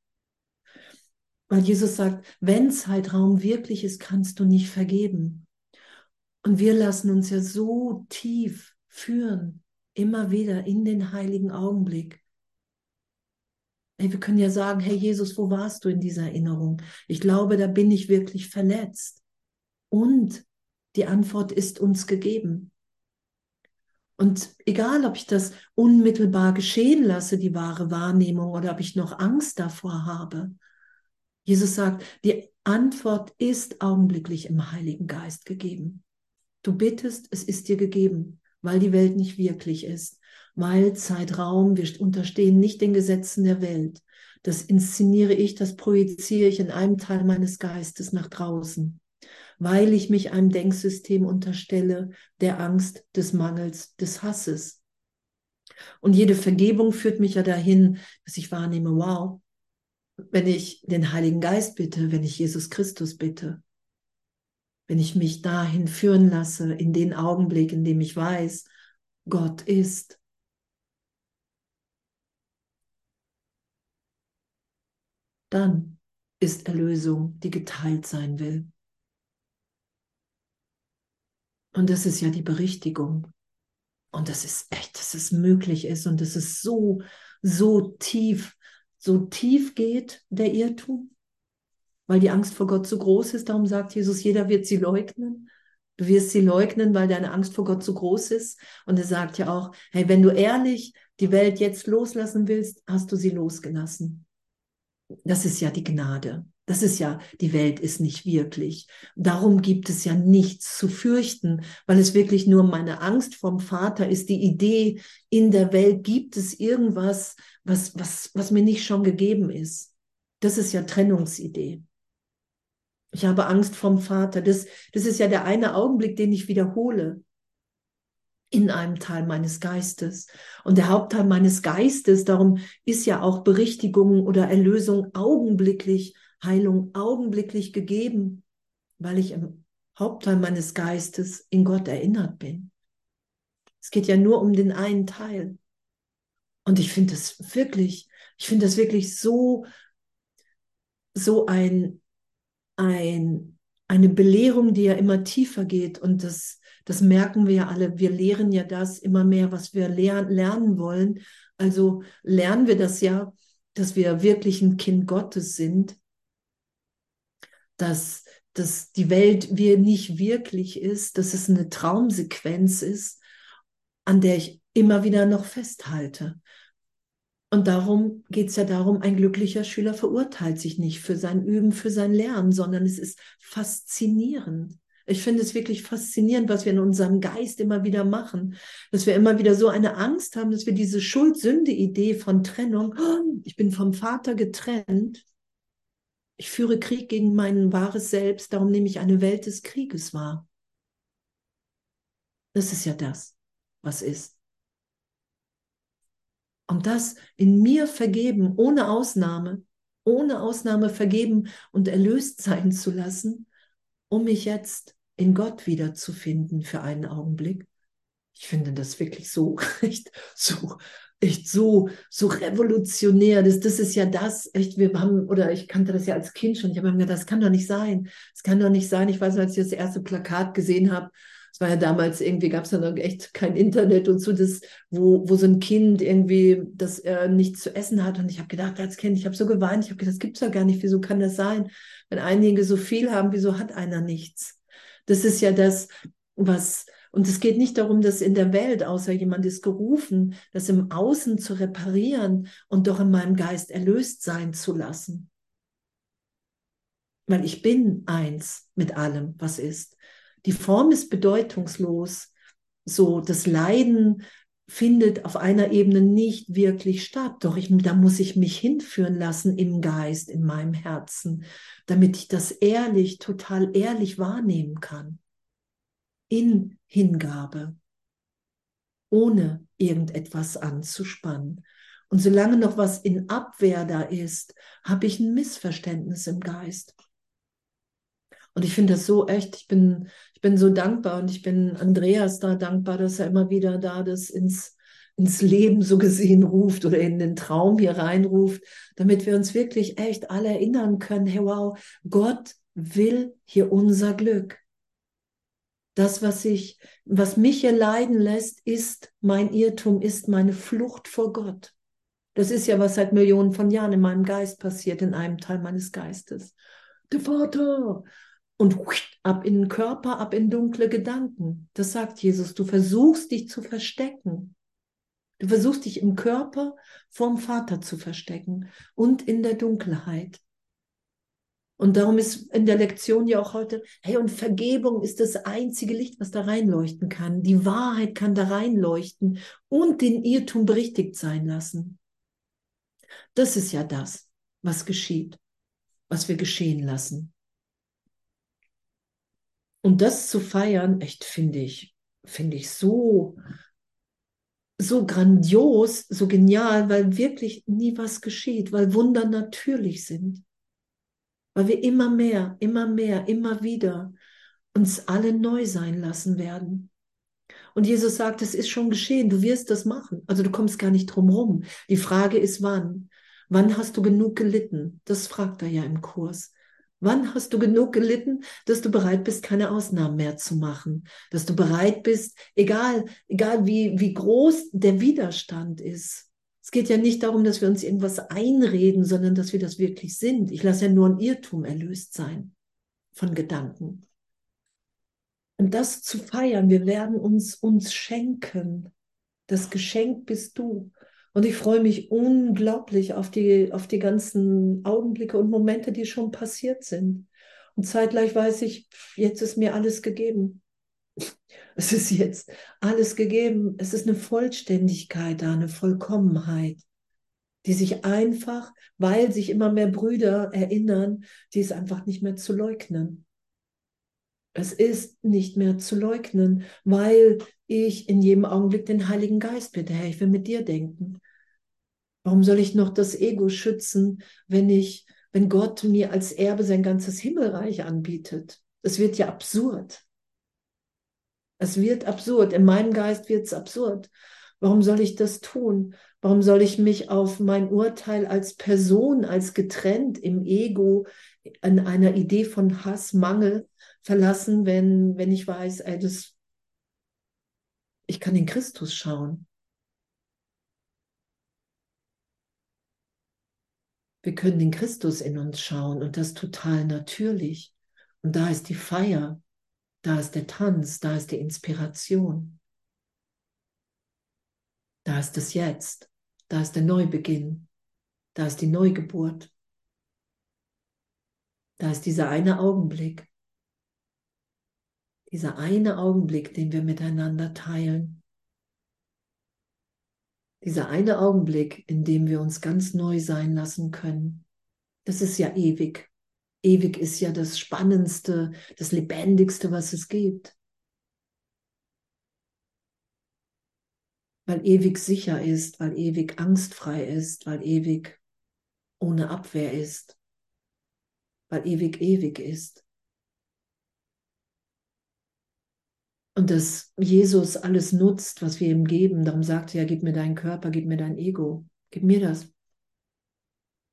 Weil Jesus sagt, wenn Zeitraum wirklich ist, kannst du nicht vergeben. Und wir lassen uns ja so tief führen, immer wieder in den heiligen Augenblick. Hey, wir können ja sagen, hey Jesus, wo warst du in dieser Erinnerung? Ich glaube, da bin ich wirklich verletzt. Und die Antwort ist uns gegeben. Und egal, ob ich das unmittelbar geschehen lasse, die wahre Wahrnehmung, oder ob ich noch Angst davor habe, Jesus sagt, die Antwort ist augenblicklich im Heiligen Geist gegeben. Du bittest, es ist dir gegeben, weil die Welt nicht wirklich ist, weil Zeitraum, wir unterstehen nicht den Gesetzen der Welt. Das inszeniere ich, das projiziere ich in einem Teil meines Geistes nach draußen, weil ich mich einem Denksystem unterstelle der Angst, des Mangels, des Hasses. Und jede Vergebung führt mich ja dahin, dass ich wahrnehme, wow, wenn ich den Heiligen Geist bitte, wenn ich Jesus Christus bitte, wenn ich mich dahin führen lasse, in den Augenblick, in dem ich weiß, Gott ist. Dann ist Erlösung, die geteilt sein will. Und das ist ja die Berichtigung. Und das ist echt, dass es möglich ist und das ist so, so tief so tief geht der Irrtum, weil die Angst vor Gott so groß ist. Darum sagt Jesus, jeder wird sie leugnen. Du wirst sie leugnen, weil deine Angst vor Gott so groß ist. Und er sagt ja auch, hey, wenn du ehrlich die Welt jetzt loslassen willst, hast du sie losgelassen. Das ist ja die Gnade. Das ist ja, die Welt ist nicht wirklich. Darum gibt es ja nichts zu fürchten, weil es wirklich nur meine Angst vom Vater ist, die Idee, in der Welt gibt es irgendwas, was, was, was mir nicht schon gegeben ist. Das ist ja Trennungsidee. Ich habe Angst vom Vater. Das, das ist ja der eine Augenblick, den ich wiederhole in einem Teil meines Geistes. Und der Hauptteil meines Geistes, darum ist ja auch Berichtigung oder Erlösung augenblicklich, Heilung augenblicklich gegeben, weil ich im Hauptteil meines Geistes in Gott erinnert bin. Es geht ja nur um den einen Teil. Und ich finde das wirklich, ich finde das wirklich so, so ein, ein, eine Belehrung, die ja immer tiefer geht. Und das, das merken wir ja alle. Wir lehren ja das immer mehr, was wir ler lernen wollen. Also lernen wir das ja, dass wir wirklich ein Kind Gottes sind, dass, dass die Welt wie nicht wirklich ist, dass es eine Traumsequenz ist, an der ich immer wieder noch festhalte. Und darum geht es ja darum, ein glücklicher Schüler verurteilt sich nicht für sein Üben, für sein Lernen, sondern es ist faszinierend. Ich finde es wirklich faszinierend, was wir in unserem Geist immer wieder machen, dass wir immer wieder so eine Angst haben, dass wir diese Schuld-Sünde-Idee von Trennung, oh, ich bin vom Vater getrennt, ich führe Krieg gegen mein wahres Selbst, darum nehme ich eine Welt des Krieges wahr. Das ist ja das, was ist. Und das in mir vergeben, ohne Ausnahme, ohne Ausnahme vergeben und erlöst sein zu lassen, um mich jetzt in Gott wiederzufinden für einen Augenblick. Ich finde das wirklich so, echt so, echt so, so revolutionär. Das, das ist ja das, echt, wir haben, oder ich kannte das ja als Kind schon. Ich habe mir gedacht, das kann doch nicht sein. Das kann doch nicht sein. Ich weiß, als ich das erste Plakat gesehen habe, es war ja damals irgendwie, gab es ja noch echt kein Internet und so, das, wo, wo so ein Kind irgendwie das äh, nichts zu essen hat. Und ich habe gedacht, als Kind, ich habe so geweint, ich habe gedacht, das gibt es ja gar nicht. Wieso kann das sein? Wenn einige so viel haben, wieso hat einer nichts? Das ist ja das, was, und es geht nicht darum, dass in der Welt, außer jemand ist gerufen, das im Außen zu reparieren und doch in meinem Geist erlöst sein zu lassen. Weil ich bin eins mit allem, was ist. Die Form ist bedeutungslos. So, das Leiden findet auf einer Ebene nicht wirklich statt. Doch ich, da muss ich mich hinführen lassen im Geist, in meinem Herzen, damit ich das ehrlich, total ehrlich wahrnehmen kann. In Hingabe, ohne irgendetwas anzuspannen. Und solange noch was in Abwehr da ist, habe ich ein Missverständnis im Geist. Und ich finde das so echt, ich bin, ich bin so dankbar und ich bin Andreas da dankbar, dass er immer wieder da das ins, ins Leben so gesehen ruft oder in den Traum hier reinruft, damit wir uns wirklich echt alle erinnern können, hey wow, Gott will hier unser Glück. Das, was ich, was mich hier leiden lässt, ist mein Irrtum, ist meine Flucht vor Gott. Das ist ja, was seit Millionen von Jahren in meinem Geist passiert, in einem Teil meines Geistes. Der Vater, und ab in den Körper, ab in dunkle Gedanken. Das sagt Jesus. Du versuchst dich zu verstecken. Du versuchst dich im Körper vorm Vater zu verstecken und in der Dunkelheit. Und darum ist in der Lektion ja auch heute, hey, und Vergebung ist das einzige Licht, was da reinleuchten kann. Die Wahrheit kann da reinleuchten und den Irrtum berichtigt sein lassen. Das ist ja das, was geschieht, was wir geschehen lassen. Und das zu feiern, echt finde ich, finde ich so, so grandios, so genial, weil wirklich nie was geschieht, weil Wunder natürlich sind. Weil wir immer mehr, immer mehr, immer wieder uns alle neu sein lassen werden. Und Jesus sagt, es ist schon geschehen, du wirst das machen. Also du kommst gar nicht drum rum. Die Frage ist, wann? Wann hast du genug gelitten? Das fragt er ja im Kurs. Wann hast du genug gelitten, dass du bereit bist, keine Ausnahmen mehr zu machen? Dass du bereit bist, egal, egal wie, wie groß der Widerstand ist. Es geht ja nicht darum, dass wir uns irgendwas einreden, sondern dass wir das wirklich sind. Ich lasse ja nur ein Irrtum erlöst sein von Gedanken. Und das zu feiern, wir werden uns uns schenken. Das Geschenk bist du. Und ich freue mich unglaublich auf die, auf die ganzen Augenblicke und Momente, die schon passiert sind. Und zeitgleich weiß ich, jetzt ist mir alles gegeben. Es ist jetzt alles gegeben. Es ist eine Vollständigkeit da, eine Vollkommenheit. die sich einfach, weil sich immer mehr Brüder erinnern, die ist einfach nicht mehr zu leugnen. Es ist nicht mehr zu leugnen, weil ich in jedem Augenblick den Heiligen Geist bitte, Herr, ich will mit dir denken. Warum soll ich noch das Ego schützen, wenn ich, wenn Gott mir als Erbe sein ganzes Himmelreich anbietet? Es wird ja absurd. Es wird absurd. In meinem Geist wird es absurd. Warum soll ich das tun? Warum soll ich mich auf mein Urteil als Person, als getrennt im Ego, an einer Idee von Hass, Mangel verlassen, wenn, wenn ich weiß, ey, das, ich kann in Christus schauen. Wir können den Christus in uns schauen und das total natürlich. Und da ist die Feier, da ist der Tanz, da ist die Inspiration. Da ist das Jetzt, da ist der Neubeginn, da ist die Neugeburt. Da ist dieser eine Augenblick, dieser eine Augenblick, den wir miteinander teilen. Dieser eine Augenblick, in dem wir uns ganz neu sein lassen können. Das ist ja ewig. Ewig ist ja das Spannendste, das Lebendigste, was es gibt. Weil ewig sicher ist, weil ewig angstfrei ist, weil ewig ohne Abwehr ist, weil ewig ewig ist. Und dass Jesus alles nutzt, was wir ihm geben. Darum sagt er, gib mir deinen Körper, gib mir dein Ego. Gib mir das.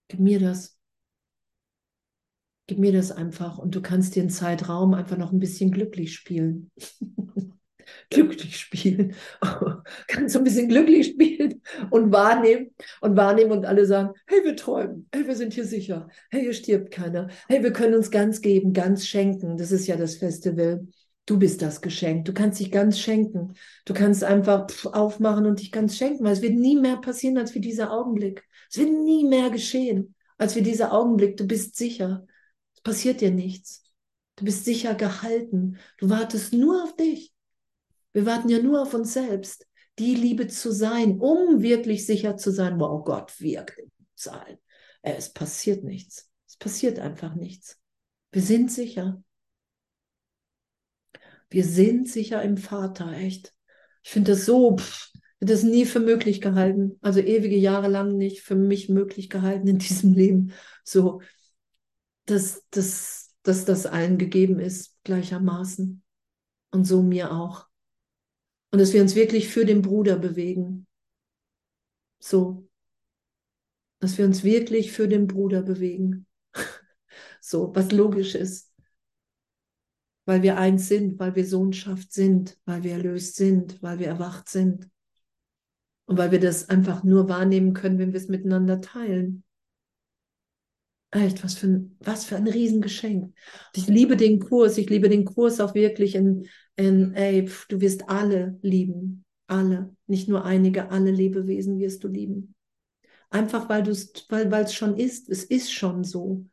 Gib mir das. Gib mir das einfach und du kannst den Zeitraum einfach noch ein bisschen glücklich spielen. glücklich spielen. kannst du ein bisschen glücklich spielen und wahrnehmen und wahrnehmen und alle sagen, hey, wir träumen, hey, wir sind hier sicher, hey, hier stirbt keiner, hey, wir können uns ganz geben, ganz schenken. Das ist ja das Festival. Du bist das Geschenk. Du kannst dich ganz schenken. Du kannst einfach aufmachen und dich ganz schenken, weil es wird nie mehr passieren als wie dieser Augenblick. Es wird nie mehr geschehen als wie dieser Augenblick. Du bist sicher. Es passiert dir nichts. Du bist sicher gehalten. Du wartest nur auf dich. Wir warten ja nur auf uns selbst, die Liebe zu sein, um wirklich sicher zu sein, wow, Gott wirkt in sein. Es passiert nichts. Es passiert einfach nichts. Wir sind sicher. Wir sind sicher im Vater, echt. Ich finde das so, pff, das nie für möglich gehalten. Also ewige Jahre lang nicht für mich möglich gehalten in diesem Leben. So, dass, dass, dass das allen gegeben ist, gleichermaßen. Und so mir auch. Und dass wir uns wirklich für den Bruder bewegen. So. Dass wir uns wirklich für den Bruder bewegen. so, was logisch ist. Weil wir eins sind, weil wir Sohnschaft sind, weil wir erlöst sind, weil wir erwacht sind. Und weil wir das einfach nur wahrnehmen können, wenn wir es miteinander teilen. Echt, was für ein, was für ein Riesengeschenk. Ich liebe den Kurs, ich liebe den Kurs auch wirklich in, in ey, pf, du wirst alle lieben. Alle. Nicht nur einige, alle Lebewesen wirst du lieben. Einfach weil du es, weil, es schon ist. Es ist schon so.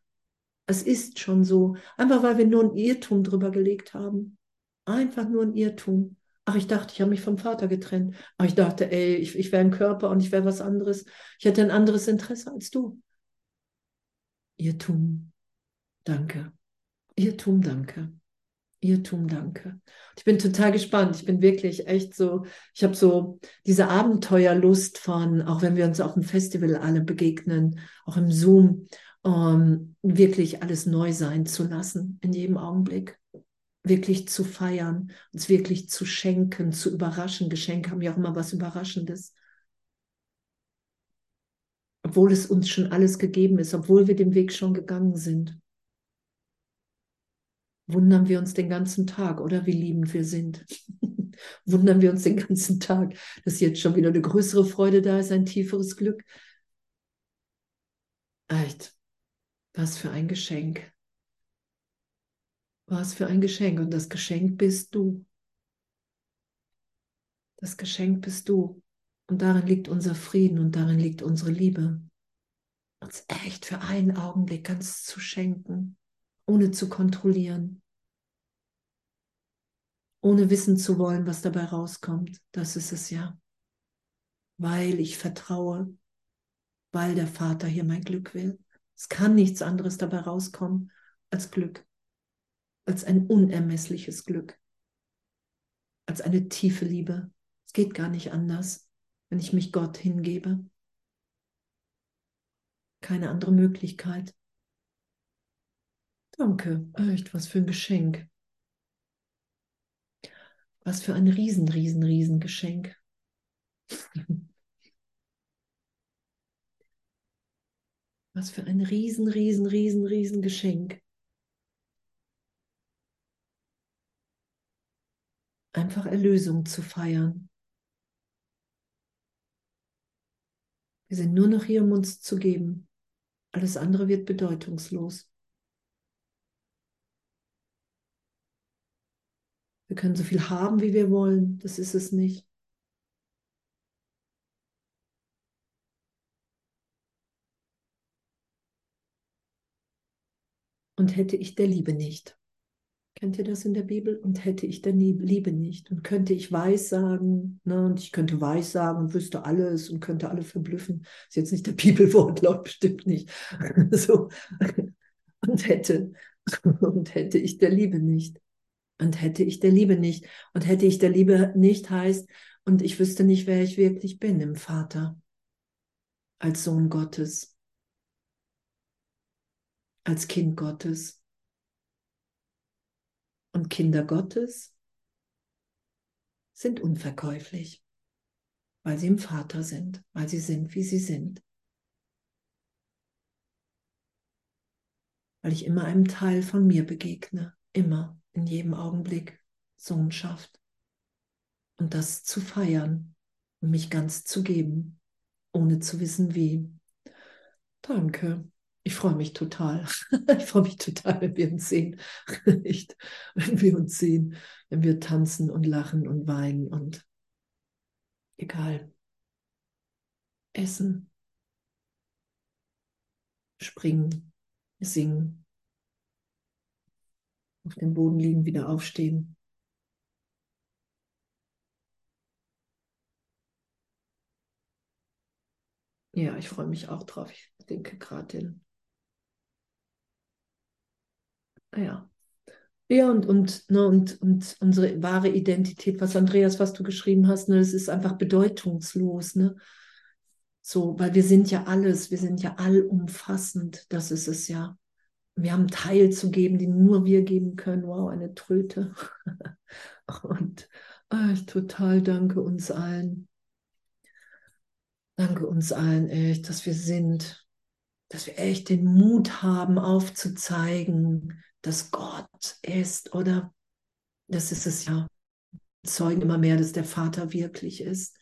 Es ist schon so. Einfach weil wir nur ein Irrtum drüber gelegt haben. Einfach nur ein Irrtum. Ach, ich dachte, ich habe mich vom Vater getrennt. Ach, ich dachte, ey, ich, ich wäre ein Körper und ich wäre was anderes. Ich hätte ein anderes Interesse als du. Irrtum, danke. Irrtum, danke. Irrtum, danke. Ich bin total gespannt. Ich bin wirklich echt so, ich habe so diese Abenteuerlust von, auch wenn wir uns auf dem Festival alle begegnen, auch im Zoom, ähm, wirklich alles neu sein zu lassen in jedem Augenblick. Wirklich zu feiern, uns wirklich zu schenken, zu überraschen. Geschenke haben ja auch immer was Überraschendes obwohl es uns schon alles gegeben ist, obwohl wir den Weg schon gegangen sind. Wundern wir uns den ganzen Tag, oder wie liebend wir sind. Wundern wir uns den ganzen Tag, dass jetzt schon wieder eine größere Freude da ist, ein tieferes Glück. Echt, was für ein Geschenk. Was für ein Geschenk. Und das Geschenk bist du. Das Geschenk bist du. Und darin liegt unser Frieden und darin liegt unsere Liebe. Uns echt für einen Augenblick ganz zu schenken, ohne zu kontrollieren, ohne wissen zu wollen, was dabei rauskommt. Das ist es ja. Weil ich vertraue, weil der Vater hier mein Glück will. Es kann nichts anderes dabei rauskommen als Glück, als ein unermessliches Glück, als eine tiefe Liebe. Es geht gar nicht anders, wenn ich mich Gott hingebe. Keine andere Möglichkeit. Danke, echt, was für ein Geschenk. Was für ein riesen, riesen, riesen Geschenk. Was für ein riesen, riesen, riesen, riesen Geschenk. Einfach Erlösung zu feiern. Wir sind nur noch hier, um uns zu geben. Alles andere wird bedeutungslos. Wir können so viel haben, wie wir wollen. Das ist es nicht. Und hätte ich der Liebe nicht. Kennt ihr das in der Bibel? Und hätte ich der Liebe nicht. Und könnte ich weiß sagen, ne? und ich könnte weiß sagen und wüsste alles und könnte alle verblüffen. Ist jetzt nicht der Bibelwortlaut, bestimmt nicht. so. Und hätte, und hätte ich der Liebe nicht. Und hätte ich der Liebe nicht. Und hätte ich der Liebe nicht heißt, und ich wüsste nicht, wer ich wirklich bin im Vater. Als Sohn Gottes. Als Kind Gottes. Und Kinder Gottes sind unverkäuflich, weil sie im Vater sind, weil sie sind, wie sie sind. Weil ich immer einem Teil von mir begegne, immer in jedem Augenblick Sohnschaft. Und das zu feiern und mich ganz zu geben, ohne zu wissen wie. Danke. Ich freue mich total. Ich freue mich total, wenn wir uns sehen. Echt, wenn wir uns sehen, wenn wir tanzen und lachen und weinen und egal. Essen, springen, singen, auf dem Boden liegen, wieder aufstehen. Ja, ich freue mich auch drauf. Ich denke gerade in. Ja. Ja, und, und, ne, und, und unsere wahre Identität, was Andreas, was du geschrieben hast, ne, das ist einfach bedeutungslos, ne? So, weil wir sind ja alles, wir sind ja allumfassend, das ist es ja wir haben Teil zu geben, die nur wir geben können. Wow, eine Tröte. Und oh, ich total danke uns allen. Danke uns allen echt, dass wir sind, dass wir echt den Mut haben, aufzuzeigen, dass Gott ist, oder? Das ist es ja. Zeugen immer mehr, dass der Vater wirklich ist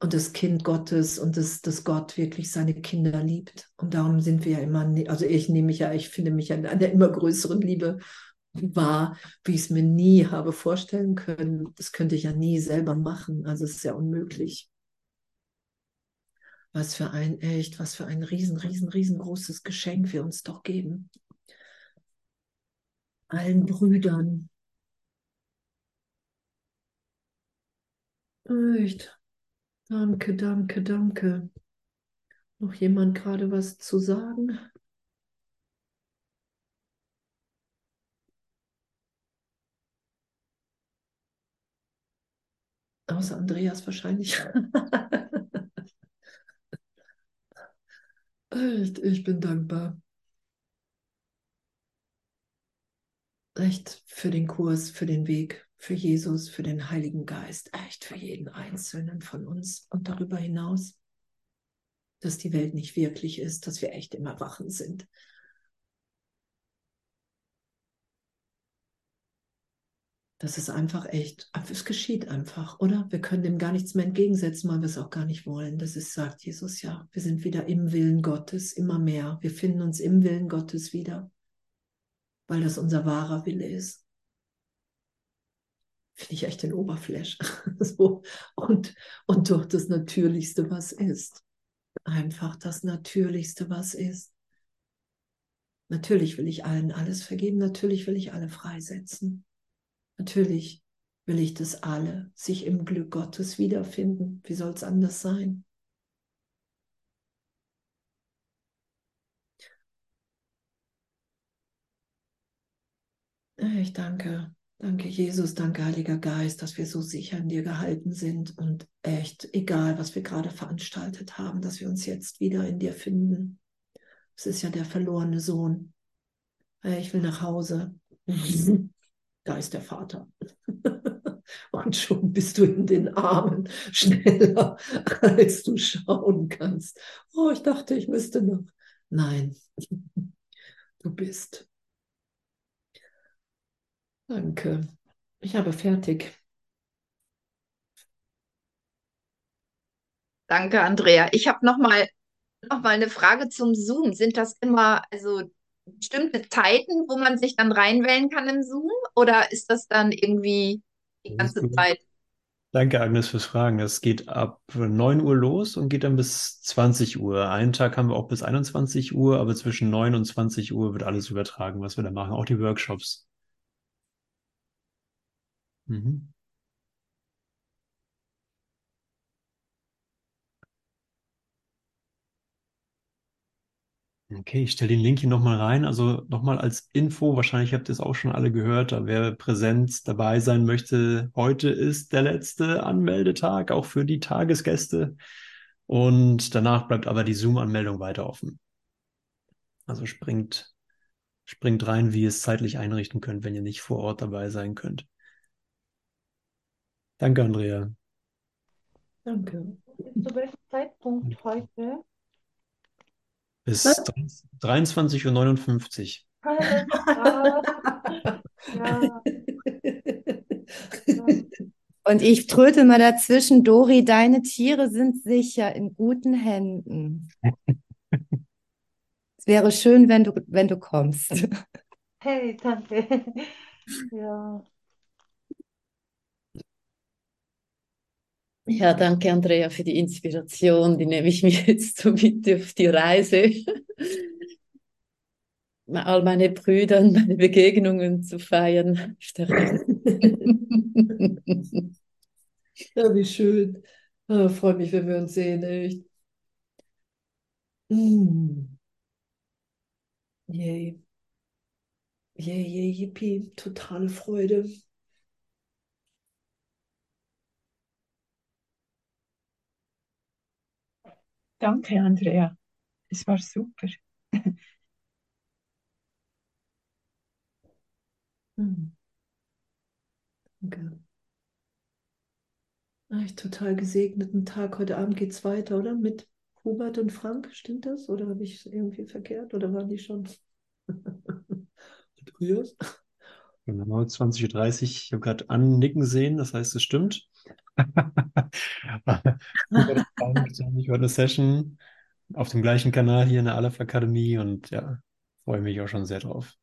und das Kind Gottes und das, dass Gott wirklich seine Kinder liebt. Und darum sind wir ja immer, also ich nehme mich ja, ich finde mich an der immer größeren Liebe wahr, wie ich es mir nie habe vorstellen können. Das könnte ich ja nie selber machen. Also es ist ja unmöglich. Was für ein echt, was für ein riesen, riesen, riesengroßes Geschenk wir uns doch geben. Allen Brüdern. Echt. Danke, danke, danke. Noch jemand gerade was zu sagen? Außer Andreas wahrscheinlich. Echt, ich bin dankbar. Echt für den Kurs, für den Weg für Jesus, für den Heiligen Geist, echt für jeden Einzelnen von uns und darüber hinaus, dass die Welt nicht wirklich ist, dass wir echt im Erwachen sind. Das ist einfach echt, es geschieht einfach, oder? Wir können dem gar nichts mehr entgegensetzen, weil wir es auch gar nicht wollen. Das ist, sagt Jesus ja. Wir sind wieder im Willen Gottes, immer mehr. Wir finden uns im Willen Gottes wieder, weil das unser wahrer Wille ist finde ich echt den Oberflash. so. und, und doch das Natürlichste, was ist. Einfach das Natürlichste, was ist. Natürlich will ich allen alles vergeben, natürlich will ich alle freisetzen. Natürlich will ich, dass alle sich im Glück Gottes wiederfinden. Wie soll es anders sein? Ich danke, danke Jesus, danke Heiliger Geist, dass wir so sicher in dir gehalten sind und echt, egal was wir gerade veranstaltet haben, dass wir uns jetzt wieder in dir finden. Es ist ja der verlorene Sohn. Ich will nach Hause. Da ist der Vater. Und schon bist du in den Armen schneller, als du schauen kannst. Oh, ich dachte, ich müsste noch. Nein, du bist. Danke. Ich habe fertig. Danke, Andrea. Ich habe noch mal, noch mal eine Frage zum Zoom. Sind das immer also bestimmte Zeiten, wo man sich dann reinwählen kann im Zoom? Oder ist das dann irgendwie die ganze Zeit? Danke, Agnes, fürs Fragen. Es geht ab 9 Uhr los und geht dann bis 20 Uhr. Einen Tag haben wir auch bis 21 Uhr, aber zwischen 9 und 20 Uhr wird alles übertragen, was wir da machen, auch die Workshops. Mhm. Okay, ich stelle den Link hier nochmal rein. Also nochmal als Info, wahrscheinlich habt ihr es auch schon alle gehört, wer präsent dabei sein möchte, heute ist der letzte Anmeldetag, auch für die Tagesgäste. Und danach bleibt aber die Zoom-Anmeldung weiter offen. Also springt, springt rein, wie ihr es zeitlich einrichten könnt, wenn ihr nicht vor Ort dabei sein könnt. Danke, Andrea. Danke. Zu welchem Zeitpunkt heute? Bis 23.59 Uhr. Ja. Und ich tröte mal dazwischen, Dori, deine Tiere sind sicher in guten Händen. es wäre schön, wenn du, wenn du kommst. Hey, danke. Ja. Ja, danke Andrea für die Inspiration. Die nehme ich mir jetzt so mit auf die Reise. All meine Brüder und meine Begegnungen zu feiern. ja, wie schön. Oh, Freue mich, wenn wir uns sehen, echt. Mm. Yay. Yay, yay, yippie. Totale Freude. Danke, Andrea. Es war super. Hm. Danke. Ah, ich total gesegneten Tag. Heute Abend geht es weiter, oder? Mit Hubert und Frank, stimmt das? Oder habe ich es irgendwie verkehrt? Oder waren die schon früher? Genau, 20.30 Uhr. Ich habe gerade annicken sehen, das heißt, es stimmt. ich war eine Session auf dem gleichen Kanal hier in der Aleph Akademie und ja, freue mich auch schon sehr drauf.